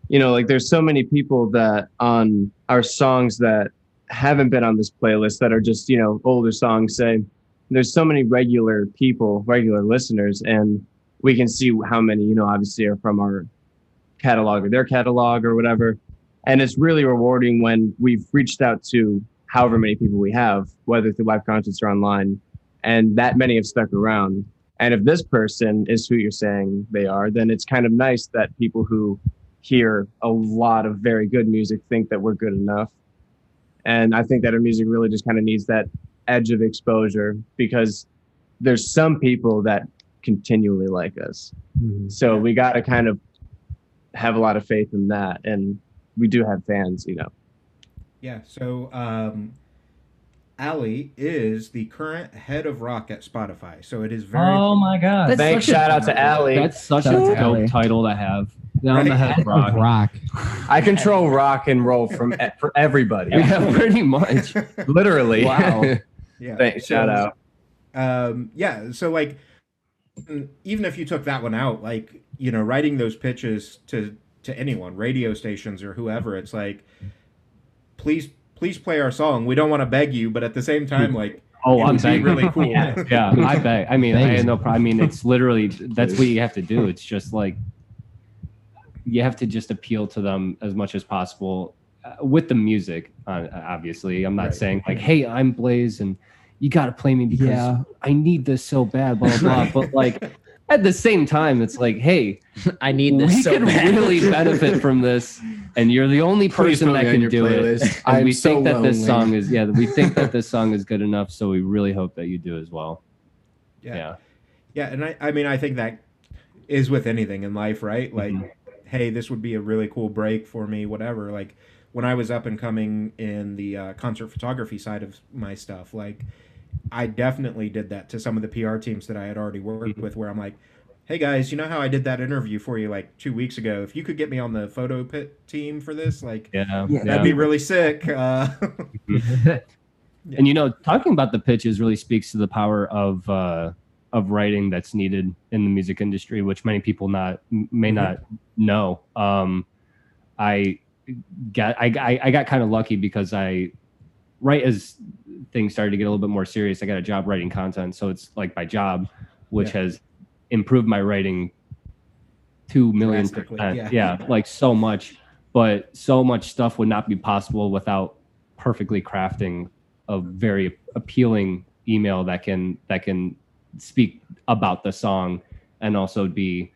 you know, like there's so many people that on our songs that haven't been on this playlist that are just, you know, older songs. Say, there's so many regular people, regular listeners, and we can see how many, you know, obviously are from our catalog or their catalog or whatever. And it's really rewarding when we've reached out to however many people we have, whether through live concerts or online, and that many have stuck around. And if this person is who you're saying they are, then it's kind of nice that people who hear a lot of very good music think that we're good enough. And I think that our music really just kind of needs that edge of exposure because there's some people that continually like us. So we got to kind of have a lot of faith in that. And we do have fans, you know. Yeah. So um, Ali is the current head of rock at Spotify. So it is very. oh my god! That's Thanks. such a- Shout out to Ali. That's such Shout a dope title to have. Down the head of rock. Rock. I control rock and roll from e- for everybody. Yeah, pretty much. Literally. Wow. Yeah. Thanks. Shout out. um yeah so like mm, even if you took that one out like you know writing those pitches to to anyone radio stations or whoever it's like please please play our song we don't want to beg you but at the same time like Oh, it I'm would be begging. really cool Yeah, yeah, I bet. I mean, I Thanks. had no problem. I mean, it's literally that's what you have to do. It's just like you have to just appeal to them as much as possible with the music. Uh, obviously, I'm not Right. saying like, "Hey, I'm Blaze, and you got to play me because Yeah. I need this so bad." Blah blah. blah. But like at the same time, it's like, "Hey, I need we this so could bad. really benefit from this, and you're the only person that can your do it." And I'm we so think that this song is yeah, we think that this song is good enough, so we really hope that you do as well. yeah Yeah. yeah and i i mean i think that is with anything in life right like hey this would be a really cool break for me whatever like when i was up and coming in the uh, concert photography side of my stuff like i definitely did that to some of the pr teams that i had already worked with where i'm like hey guys you know how i did that interview for you like two weeks ago if you could get me on the photo pit team for this like Yeah. Yeah. that'd be really sick uh, And you know, talking about the pitches really speaks to the power of uh, of writing that's needed in the music industry, which many people not m- may not know. Um, I got I, I, I got kind of lucky because I right as things started to get a little bit more serious, I got a job writing content, so it's like my job, which Yeah. has improved my writing two million percent. yeah. yeah, like so much. But so much stuff would not be possible without perfectly crafting a very appealing email that can that can speak about the song and also be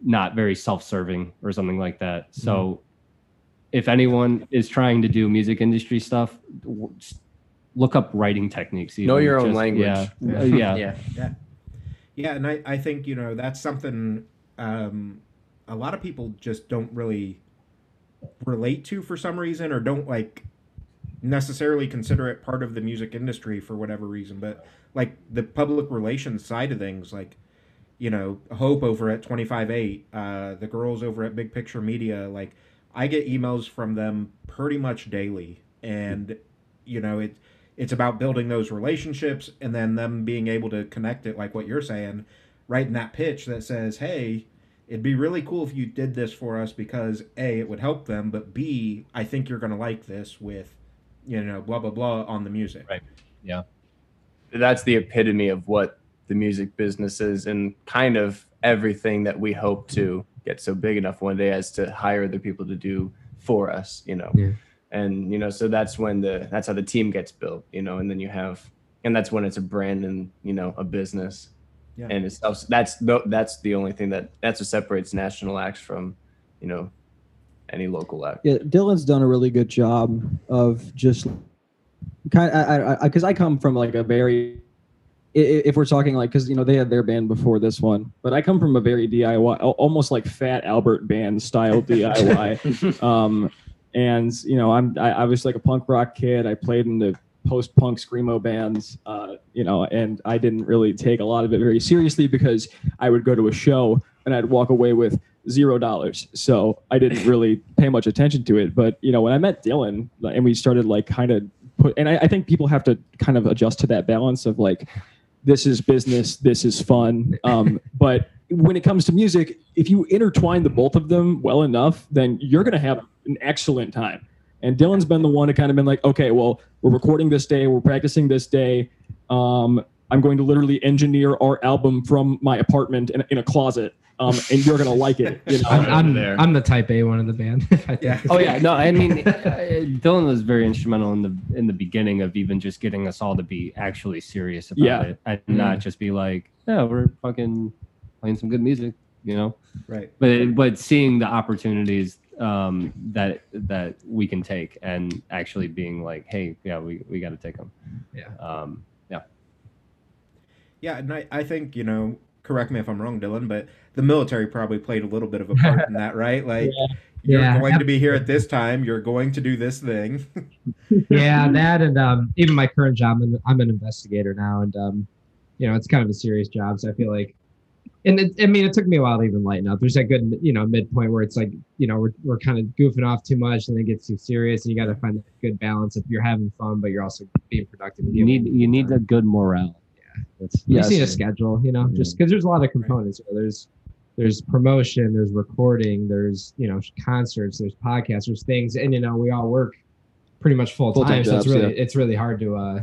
not very self-serving or something like that. So mm-hmm. If anyone is trying to do music industry stuff, look up writing techniques. Know even. your own Just- language. Yeah. Uh, yeah. yeah. Yeah, and I, I think, you know, that's something um, a lot of people just don't really relate to for some reason or don't like necessarily consider it part of the music industry for whatever reason but like the public relations side of things like you know hope over at 25-8 uh, the girls over at big picture media like i get emails from them pretty much daily and you know it it's about building those relationships and then them being able to connect it like what you're saying right in that pitch that says hey it'd be really cool if you did this for us because a it would help them but b i think you're going to like this with you know blah blah blah on the music Right. Yeah. That's the epitome of what the music business is, and kind of everything that we hope to get so big enough one day as to hire the people to do for us. You know, Yeah. and you know, so that's when the that's how the team gets built. You know, and then you have, and that's when it's a brand and you know a business. Yeah. And it's also- that's the that's the only thing that that's what separates national acts from, you know, any local act. Yeah, Dylan's done a really good job of just kind. of, I because I, come from like a very. If we're talking like, because you know they had their band before this one, but I come from a very DIY, almost like Fat Albert band style DIY. um, and you know I'm I, I was like a punk rock kid. I played in the post punk screamo bands, uh, you know, and I didn't really take a lot of it very seriously because I would go to a show and I'd walk away with zero dollars. So I didn't really pay much attention to it. But you know, when I met Dylan and we started like kind of put, and I, I think people have to kind of adjust to that balance of like, this is business, this is fun. Um, but when it comes to music, if you intertwine the both of them well enough, then you're going to have an excellent time. And Dylan's been the one to kind of been like, okay, well, we're recording this day, we're practicing this day. Um, I'm going to literally engineer our album from my apartment in, in a closet, um, and you're gonna like it. You know? I'm, I'm, there. I'm the type A one of the band. Yeah. Oh yeah, no, I mean, uh, Dylan was very instrumental in the in the beginning of even just getting us all to be actually serious about Yeah. it and not just be like, yeah, we're fucking playing some good music, you know. right But but seeing the opportunities um, that that we can take and actually being like, hey, yeah, we we got to take them. Yeah. Um, yeah. Yeah, and I, I think, you know, correct me if I'm wrong, Dylan, but the military probably played a little bit of a part in that, right? Like, you're Yeah. going to be here at this time, you're going to do this thing. yeah, that and um, even my current job, I'm, I'm an investigator now, and um, you know, it's kind of a serious job. So I feel like, and it, I mean, it took me a while to even lighten up. There's that good, you know, midpoint where it's like, you know, we're, we're kind of goofing off too much, and then it gets too serious, and you got to find that good balance if you're having fun, but you're also being productive. You need you need time. a good morale. Yeah. That's, you Yes. need a schedule, you know, just because there's a lot of components. There's there's promotion, there's recording, there's you know concerts, there's podcasts, there's things, and you know we all work pretty much full time, so it's really it's really hard to uh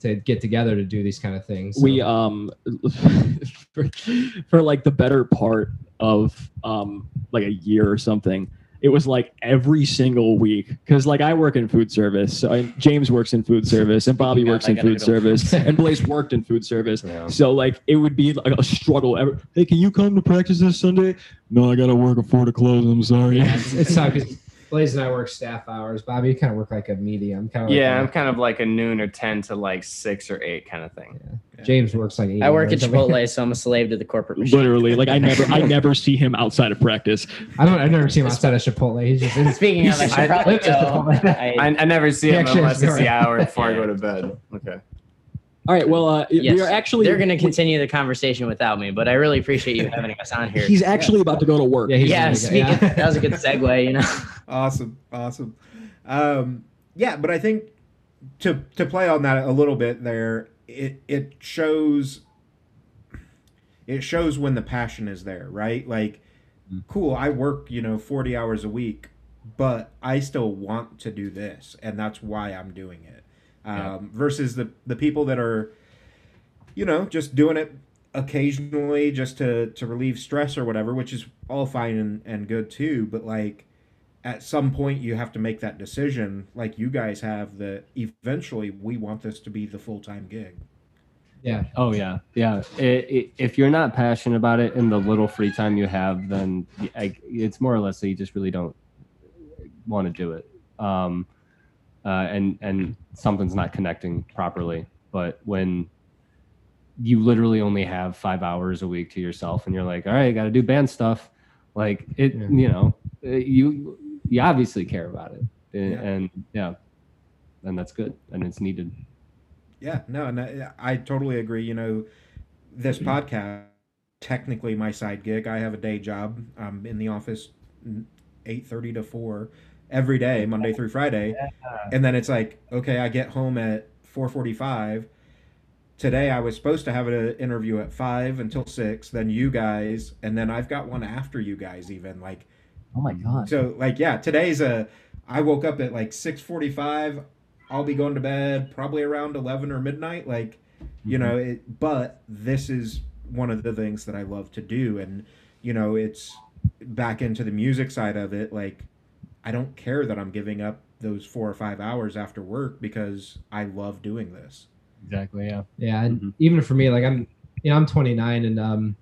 to get together to do these kind of things. So- we um for, for like the better part of um like a year or something it was like every single week. Because like i work in food service so I, james works in food service and bobby Yeah, works in food service and blaze worked in food service. Yeah. so like it would be like a struggle. Hey can you come to practice this sunday? No i gotta work before the close i'm sorry. Yeah, it's, it's tough Blaze and I work staff hours. Bobby, you kind of work like a medium, kind of. yeah, I'm like kind of like a noon or ten to like six or eight kind of thing. a, James works like. eight I work at hours. I mean, Chipotle, so I'm a slave to the corporate machine. literally like i never i never see him outside of practice I don't. I've never seen him outside of Chipotle. He's just. In, Speaking of, I he's should probably lives at go. I, I, I never see He him unless it's the hour before I go to bed. Okay. All right well uh Yes, we are actually they're going to continue the conversation without me, but I really appreciate you having us on here. he's actually about to go to work Yeah, he's yeah, speaking, Yeah. that was a good segue. You know, awesome, awesome. Um, yeah, but I think to to play on that a little bit there, it it shows it shows when the passion is there, right? Like, cool, I work you know forty hours a week, but I still want to do this, and that's why I'm doing it. Um, Versus the the people that are, you know, just doing it occasionally just to to relieve stress or whatever, which is all fine and, and good too. But like at some point you have to make that decision like you guys have that eventually we want this to be the full-time gig Yeah. Oh yeah, yeah. I i if you're not passionate about it in the little free time you have, then I, it's more or less that you just really don't want to do it, um, uh, and and something's not connecting properly. But when you literally only have five hours a week to yourself, and you're like, all right, I got to do band stuff, like it, Yeah. you know, you you obviously care about it, and Yeah. and, yeah, and that's good, and it's needed. Yeah, no, and I, I totally agree. You know, this podcast technically my side gig. I have a day job. I'm in the office eight thirty to four every day, Monday through Friday, and then it's like, okay, I get home at four forty five. Today I was supposed to have an interview at five until six. Then you guys, and then I've got one after you guys. Even like Oh my god. so like yeah, today's a I woke up at like 6:45. I'll be going to bed probably around 11 or midnight like you mm-hmm. know it but this is one of the things that I love to do and you know it's back into the music side of it like I don't care that I'm giving up those 4 or 5 hours after work because I love doing this. Exactly. Yeah. Yeah, and Mhm. even for me, like I'm, you know, I'm 29 and um,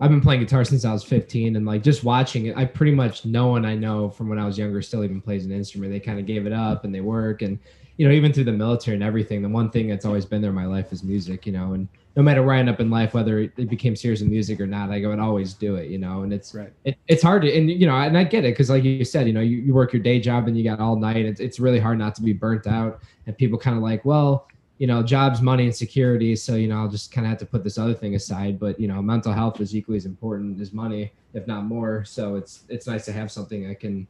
I've been playing guitar since I was 15, and like just watching it, I pretty much no one I know from when I was younger still even plays an instrument. They kind of gave it up and they work, and you know, even through the military and everything, the one thing that's always been there in my life is music. You know, and no matter where I end up in life, whether it became serious in music or not, I would always do it. You know, and it's Right. it, it's hard to and you know and i get it because like you said you know you, you work your day job and you got all night it's, it's really hard not to be burnt out and people kind of like well you know jobs money and security so you know i'll just kind of have to put this other thing aside but you know mental health is equally as important as money if not more so it's it's nice to have something that can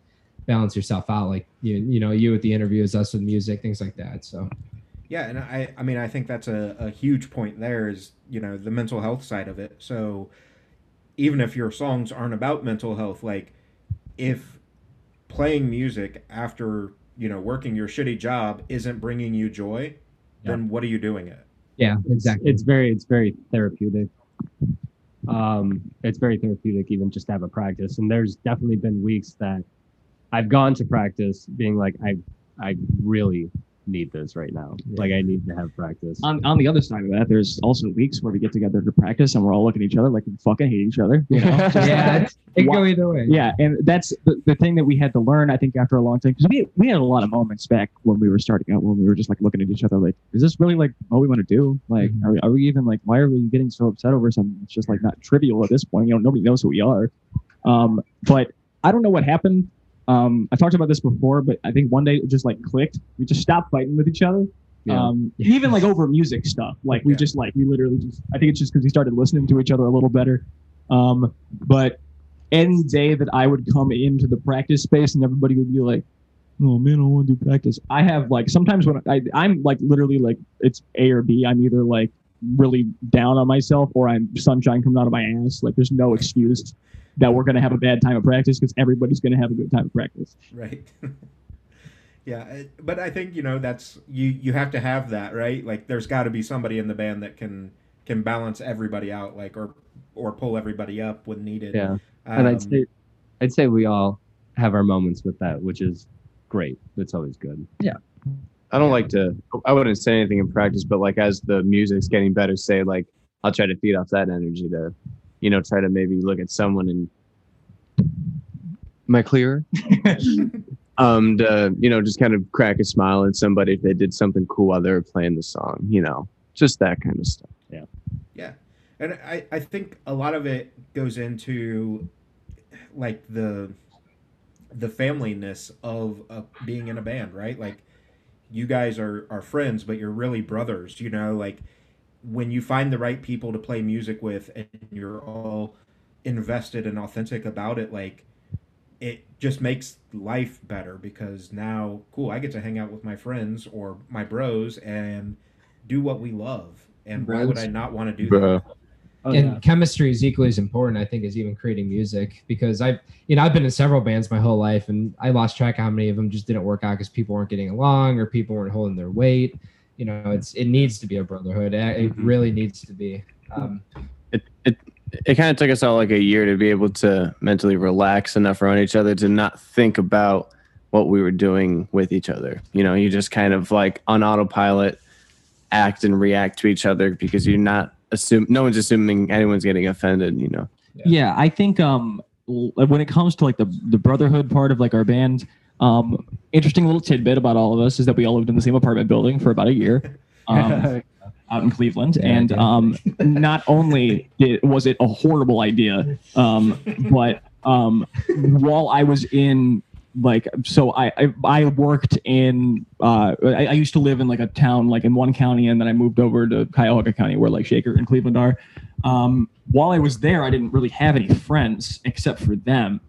balance yourself out like you you know you with the interviews us with music things like that so Yeah, and I I mean I think that's a, a huge point there is, you know, the mental health side of it. So even if your songs aren't about mental health, like if playing music after, you know, working your shitty job isn't bringing you joy, then what are you doing it? yeah exactly it's very it's very therapeutic. Um, it's very therapeutic even just to have a practice. And there's definitely been weeks that I've gone to practice being like, I I really need this right now. Like I need to have practice. On, on the other side of that, there's also weeks where we get together to practice and we're all looking at each other like we fucking hate each other. You know? Just- yeah it can go either way yeah, and that's the, the thing that we had to learn, I think, after a long time. Because we, we had a lot of moments back when we were starting out, when we were just like looking at each other, like, is this really like what we want to do? Like, Mhm. are, we, are we even like, why are we getting so upset over something? It's just like not trivial at this point. You know, nobody knows who we are. Um, but I don't know what happened. Um, I talked about this before, but I think one day it just like clicked. We just stopped fighting with each other. Yeah. Um, even like over music stuff. Like we Yeah. just like we literally just. I think it's just because we started listening to each other a little better. Um, but any day that I would come into the practice space and everybody would be like, "Oh man, I want to do practice." I have like sometimes when I I'm like literally like it's A or B. I'm either like really down on myself or I'm sunshine coming out of my ass. Like there's no excuse that we're gonna have a bad time of practice because everybody's gonna have a good time of practice. Right. yeah, but I think, you know, that's you you have to have that, right? Like there's got to be somebody in the band that can can balance everybody out like or or pull everybody up when needed. yeah. And I'd Um, say I'd say we all have our moments with that, which is great. It's always good. Yeah. I don't like to. I wouldn't say anything in practice, but like as the music's getting better, say like I'll try to feed off that energy to, you know, try to maybe look at someone and. Am I clear? um, to you know, just kind of crack a smile at somebody if they did something cool while they were playing the song. You know, just that kind of stuff. Yeah. Yeah. And I, I think a lot of it goes into like the the familyness of uh, being in a band, right? Like you guys are are friends, but you're really brothers, you know, like when you find the right people to play music with and you're all invested and authentic about it, like it just makes life better because now cool, I get to hang out with my friends or my bros and do what we love. And why would I not want to do that? Oh, and chemistry is equally as important i think as even creating music because i've you know i've been in several bands my whole life and i lost track of how many of them just didn't work out because people weren't getting along or people weren't holding their weight you know it's it needs to be a brotherhood it, it Mhm. really needs to be um, it it it kind of took us all like a year to be able to mentally relax enough around each other to not think about what we were doing with each other. You know, you just kind of like on autopilot act and react to each other because you're not assume no one's assuming anyone's getting offended, you know. Yeah, I think um when it comes to like the the brotherhood part of like our band, um interesting little tidbit about all of us is that we all lived in the same apartment building for about a year. Um, out in Cleveland, and um, not only did, was it a horrible idea, um, but um, while I was in like so I, I I worked in uh I, I used to live in like a town like in one county and then I moved over to Cuyahoga County where like Shaker and Cleveland are. Um, while I was there, I didn't really have any friends except for them.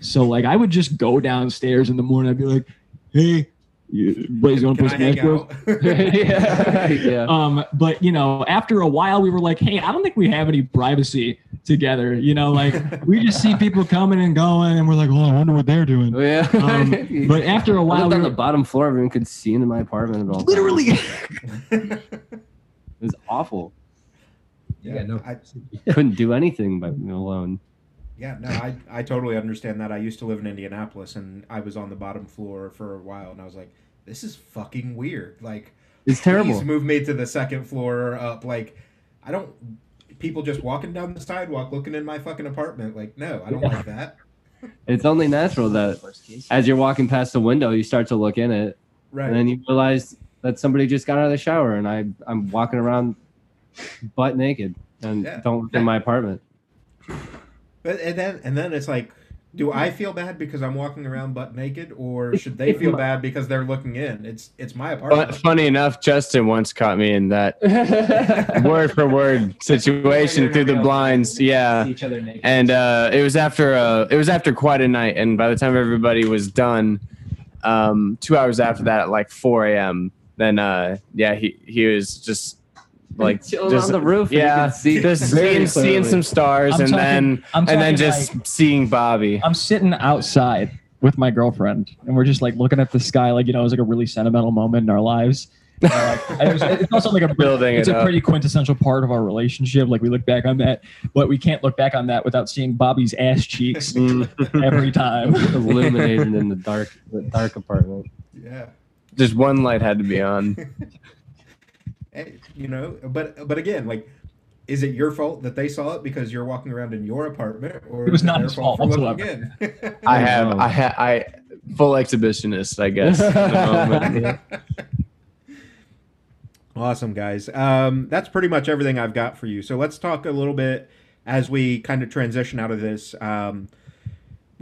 So like I would just go downstairs in the morning. I'd be like, "Hey, you, boys, you want to Can play Smash Bros?" yeah. Yeah. Um, but you know, after a while, we were like, "Hey, I don't think we have any privacy together." You know, like we just see people coming and going, and we're like, "Oh, I wonder what they're doing." Yeah. Um, but after a while, lived we on were, the bottom floor. Everyone could see into my apartment at all. literally. it was awful. Yeah, no. I, Couldn't do anything by alone. Yeah, no, I, I totally understand that. I used to live in Indianapolis and I was on the bottom floor for a while and I was like, this is fucking weird. Like, It's terrible. please move me to the second floor up. Like, I don't, people just walking down the sidewalk looking in my fucking apartment. Like, no, I don't like that. It's only natural that as you're walking past the window, you start to look in it, Right. and then you realize that somebody just got out of the shower, and I I'm walking around butt naked and Yeah. don't look in my apartment. But and then and then it's like, do I feel bad because I'm walking around butt naked, or should they feel bad because they're looking in? It's it's my But apartment. funny enough, Justin once caught me in that word for word situation through the blinds. Yeah. each other naked. And uh, it was after uh, it was after quite a night, and by the time everybody was done, um, two hours after that, at like 4 a.m., then uh, yeah, he he was just like Chilling just, on the roof. yeah, see just seeing, seeing some stars, I'm and talking- then I'm and then talking, just like- seeing Bobby. I'm sitting outside with my girlfriend, and we're just like looking at the sky, like you know, it was like a really sentimental moment in our lives. Uh, and it was, it's also like a Building It's it a up. pretty quintessential part of our relationship. Like we look back on that, but we can't look back on that without seeing Bobby's ass cheeks Mm. every time. illuminated in the dark the dark apartment. yeah. Just one light had to be on. Hey, you know, but but again, like, is it your fault that they saw it because you're walking around in your apartment, or It was not their his fault for whatsoever. in? I have I ha- I full exhibitionist, I guess. at. Awesome, guys. Um, that's pretty much everything I've got for you. So let's talk a little bit as we kind of transition out of this. Um,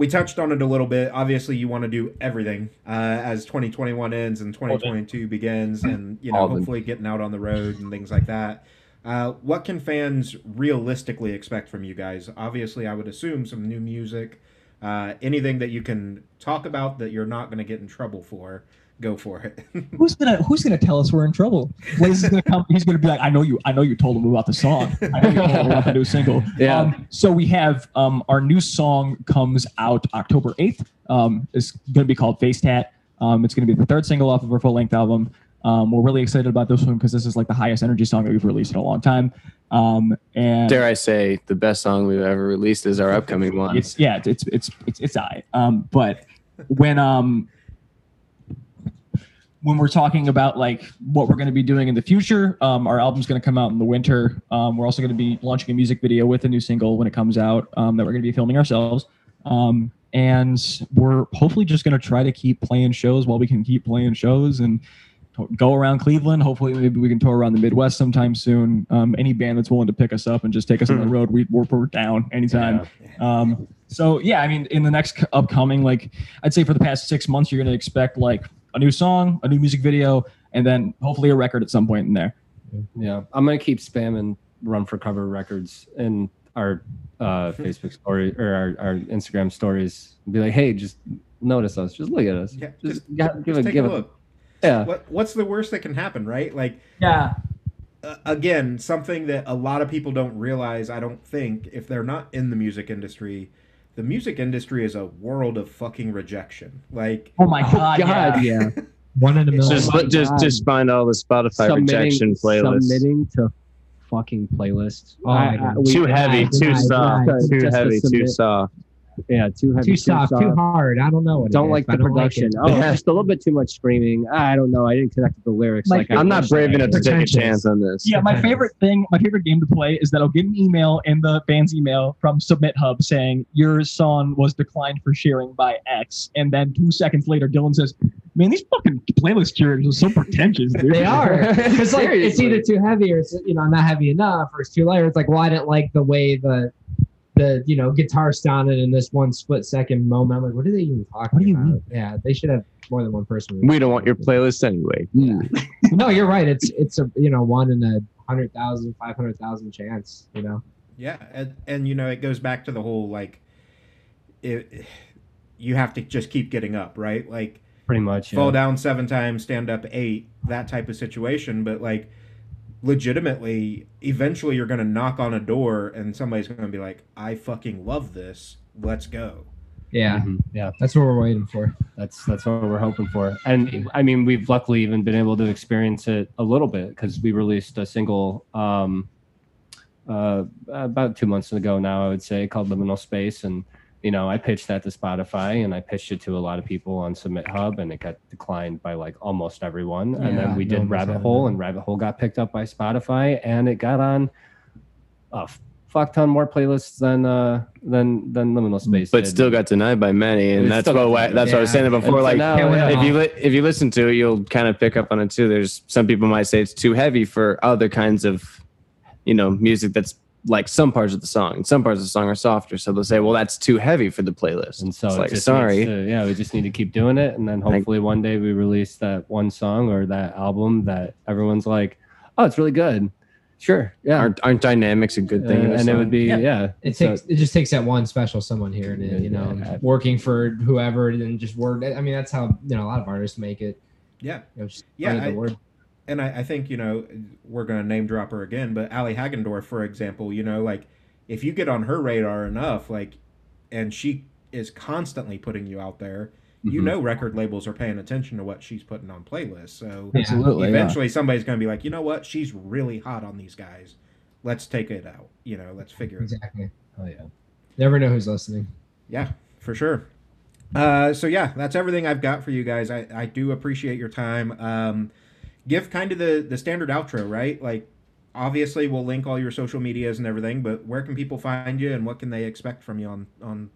we touched on it a little bit. Obviously, you want to do everything uh, as 2021 ends and 2022 begins, and you know, All hopefully getting out on the road and things like that. Uh, what can fans realistically expect from you guys? Obviously, I would assume some new music, uh, anything that you can talk about that you're not going to get in trouble for. Go for it. who's gonna Who's gonna tell us we're in trouble? Blaze is gonna come. He's gonna be like, I know you. I know you told him about the song. I know you told him about the new single. Yeah. Um, so we have um, our new song comes out October eighth. Um, it's gonna be called Face Tat. Um, it's gonna be the third single off of our full length album. Um, we're really excited about this one because this is like the highest energy song that we've released in a long time. Um, and Dare I say, the best song we've ever released is our upcoming one. it's yeah, it's it's it's it's, it's I. Um, but when um when we're talking about like what we're going to be doing in the future, um, our album's going to come out in the winter. Um, we're also going to be launching a music video with a new single when it comes out um, that we're going to be filming ourselves. Um, and we're hopefully just going to try to keep playing shows while we can keep playing shows and go around Cleveland. Hopefully, maybe we can tour around the Midwest sometime soon. Um, any band that's willing to pick us up and just take us on the road, we, we're, we're down anytime. Um, so yeah, I mean, in the next upcoming, like I'd say for the past six months, you're gonna expect like a new song, a new music video, and then hopefully a record at some point in there. Yeah, I'm gonna keep spamming Run for Cover Records in our uh, Facebook story or our, our Instagram stories. Be like, hey, just notice us, just look at us, Yeah, just, just- ga- give Just a take give a a look. yeah. What what's the worst that can happen, right? Like Yeah, uh, again, something that a lot of people don't realize, I don't think, if they're not in the music industry, the music industry is a world of fucking rejection. Like, Oh my oh, god, God, yeah. yeah. One in a million. just my just God. just find all the Spotify rejection playlists. submitting to fucking playlists. Oh uh, my God. too heavy, too soft, too heavy, too soft. Yeah, too heavy, too soft, too hard. I don't know what. Don't is, like but the don't production. it. oh, just a little bit too much screaming. Ah, I don't know. I didn't connect with the lyrics. My like I I'm not brave enough to take a chance on this. Yeah, my favorite thing, my favorite game to play is that I'll get an email in the band's email from Submit Hub saying your song was declined for sharing by X, and then two seconds later, Dylan says, "Man, these fucking playlist curators are so pretentious, dude." They are because like it's either too heavy or it's you know not heavy enough or it's too light. Or it's like well I didn't like the way the the you know guitar sounded in this one split second moment. I'm like, what are they even talking What do you about? mean? Yeah, they should have more than one person. We don't want your playlist anyway. no, you're right. It's it's a you know one in a hundred thousand, five hundred thousand chance. You know. Yeah, and, and you know it goes back to the whole like, it, you have to just keep getting up, right? Like Pretty much. fall Yeah. down seven times, stand up eight, that type of situation. But like, legitimately, eventually you're gonna knock on a door and somebody's gonna be like, "I fucking love this. Let's go." Yeah, Mhm. Yeah. that's what we're waiting for. That's that's what we're hoping for. And I mean, we've luckily even been able to experience it a little bit because we released a single um, uh, about two months ago now, I would say, called Liminal Space. And you know, I pitched that to Spotify and I pitched it to a lot of people on Submit Hub, and it got declined by like almost everyone. and then we did Rabbit Hole, and Rabbit Hole got picked up by Spotify, and it got on a fuck ton more playlists than uh than than Liminal Space. But did. still got denied by many, and It's that's what got that's what I was saying before. And so Like now, Can't win yeah. them if you li- if you listen to it, you'll kind of pick up on it too. There's some people might say it's too heavy for other kinds of, you know, music that's like some parts of the song. and Some parts of the song are softer, so they'll say, "Well, that's too heavy for the playlist." And so it's it like, sorry, to- yeah, we just need to keep doing it, and then hopefully one day we release that one song or that album that everyone's like, "Oh, it's really good." Sure, yeah, aren't aren't dynamics a good Uh, thing? in a and it would be Yeah. yeah. It So- takes it just takes that one special someone here and it, you know Yeah. working for whoever and just work I mean that's how you know a lot of artists make it. Yeah, You know, just Yeah, I- word. And I, I think you know we're gonna name drop her again, but Ali Hagendorf, for example, you know, like if you get on her radar enough, like, and she is constantly putting you out there, you Mhm. know, record labels are paying attention to what she's putting on playlists. So Yeah. Absolutely. yeah. eventually, somebody's gonna be like, you know what, she's really hot on these guys. Let's take it out. You know, let's figure it. out. Exactly. Oh yeah. Never know who's listening. Yeah, for sure. Uh, so yeah, that's everything I've got for you guys. I, I do appreciate your time. Um, give kind of the the standard outro, right? Like, obviously we'll link all your social medias and everything, but where can people find you and what can they expect from you on on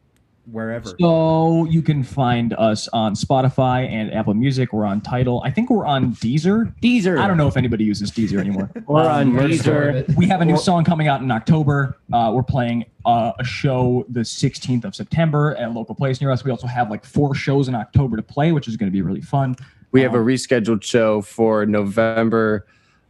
wherever? So you can find us on Spotify and Apple Music. We're on Tidal. I think we're on Deezer. Deezer. I don't know if anybody uses Deezer anymore. Or on Um, Merch store of Deezer. we have a new song coming out in October. Uh, we're playing uh, a show the 16th of September at a local place near us. We also have like four shows in October to play, which is going to be really fun. We have a um, rescheduled show for November.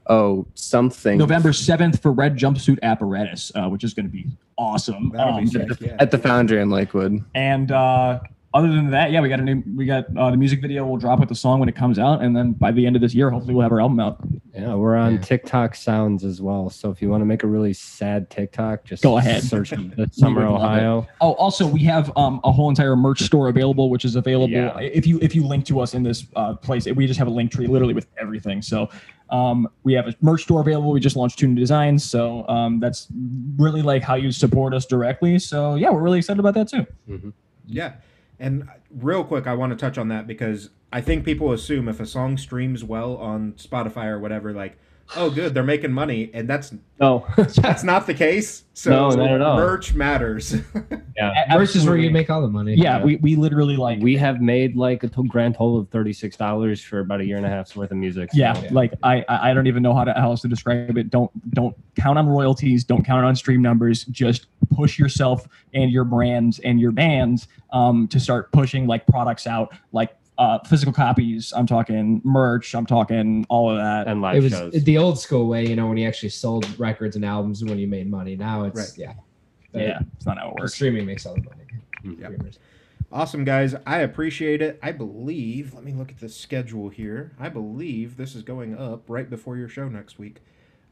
Oh, something November 7th for Red Jumpsuit Apparatus, uh, which is going to be awesome. That'll be Um, sick. Yeah. at the Foundry in Lakewood. And uh, other than that, yeah, we got a new, we got uh, the music video. We'll drop with the song when it comes out, and then by the end of this year, hopefully, we'll have our album out. Yeah, we're on Yeah. TikTok Sounds as well. So if you want to make a really sad TikTok, just Go ahead. Search the Summer would love it. Ohio. Oh, also, we have um, a whole entire merch store available, which is available Yeah. if you if you link to us in this uh, place. We just have a link tree, literally with everything. So um, we have a merch store available. We just launched two new designs, so um, that's really like how you support us directly. So yeah, we're really excited about that too. Yeah. And real quick, I want to touch on that because I think people assume if a song streams well on Spotify or whatever, like, oh, good, they're making money, and that's No. that's not the case. So No, not at all. merch matters. yeah. Merch is where you make all the money. Yeah, we, we literally like We have made like a to- grand total of thirty six dollars for about a year and a half's worth of music. so- yeah, like I I I don't even know how to how else to describe it. Don't don't count on royalties. Don't count on stream numbers. Just push yourself and your brands and your bands um, to start pushing like products out, like uh, physical copies. I'm talking merch. I'm talking all of that. and live it was shows. the old school way, you know, when you actually sold records and albums and when you made money. Now it's Right. yeah, yeah, it's not how it works. streaming makes all the money. Yep. Awesome, guys. I appreciate it. I believe, let me look at the schedule here. I believe this is going up right before your show next week.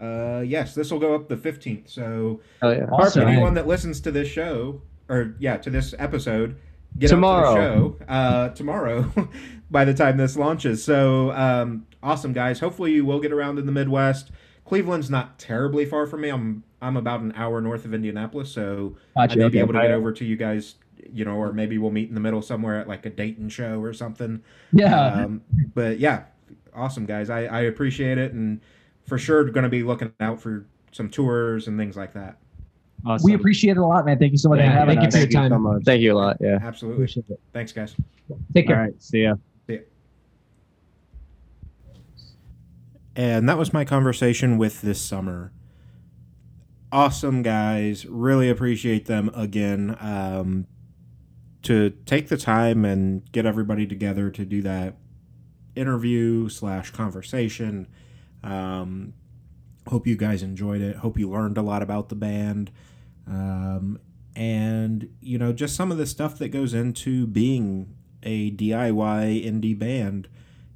Uh, yes, this will go up the 15th. So, Hell yeah. Awesome. anyone that listens to this show, or yeah, to this episode, get Tomorrow. up to the show uh, tomorrow by the time this launches. So, um, awesome, guys. Hopefully, you will get around in the Midwest. Cleveland's not terribly far from me. I'm I'm about an hour north of Indianapolis, so I may okay. be able to get over to you guys, you know, or maybe we'll meet in the middle somewhere at like a Dayton show or something. Yeah, Um, but yeah, awesome guys. I, I appreciate it, and for sure going to be looking out for some tours and things like that. Awesome. we appreciate it a lot, man. Thank you so much Yeah, for having thank you for your Thank you time. so much. Thank you a lot. Yeah. Absolutely. Appreciate it. Thanks, guys. Take care. All right. See ya. And that was my conversation with this summer. awesome guys. Really appreciate them again. Um, to take the time and get everybody together to do that interview slash conversation. Um, hope you guys enjoyed it. Hope you learned a lot about the band. Um, and, you know, just some of the stuff that goes into being a DIY indie band.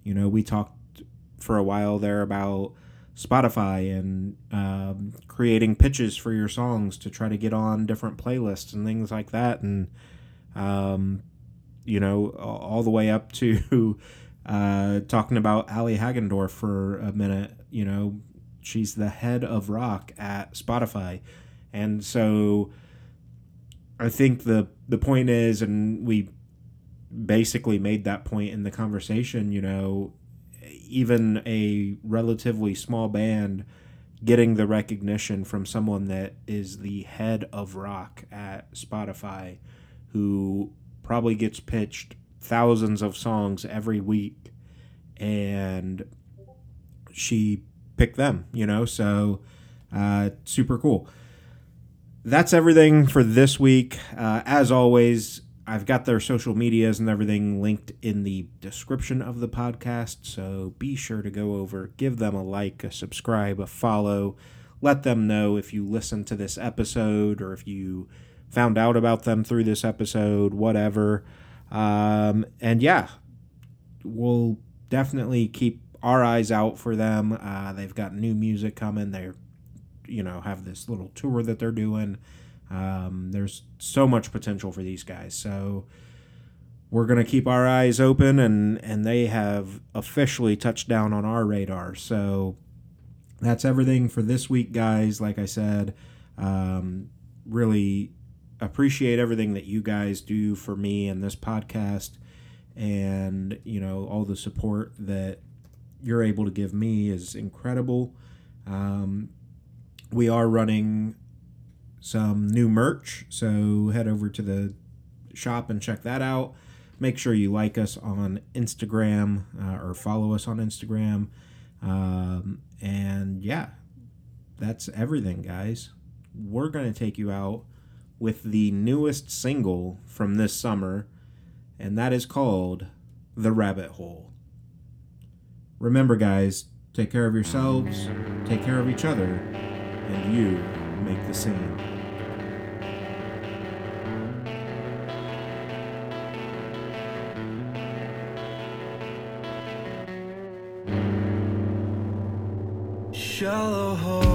You know, we talked for a while there about Spotify and um, creating pitches for your songs to try to get on different playlists and things like that. And, um, you know, all the way up to uh, talking about Ali Hagendorf for a minute. You know, she's the head of rock at Spotify, and so I think the the point is, and we basically made that point in the conversation. You know, even a relatively small band getting the recognition from someone that is the head of rock at Spotify who probably gets pitched thousands of songs every week and she picked them you know so uh, super cool that's everything for this week uh, as always i've got their social medias and everything linked in the description of the podcast so be sure to go over give them a like a subscribe a follow let them know if you listen to this episode or if you found out about them through this episode, whatever. Um, and yeah, we'll definitely keep our eyes out for them. Uh, they've got new music coming. They're, you know, have this little tour that they're doing. Um, there's so much potential for these guys. So we're gonna keep our eyes open, and and they have officially touched down on our radar. So that's everything for this week, guys. Like I said, um, really appreciate everything that you guys do for me and this podcast and you know all the support that you're able to give me is incredible um, we are running some new merch so head over to the shop and check that out. Make sure you like us on instagram uh, or follow us on instagram. Um, and yeah that's everything guys. We're going to take you out with the newest single from this summer, and that is called The Rabbit Hole. Remember, guys, take care of yourselves, take care of each other, and you make the scene. Shallow hole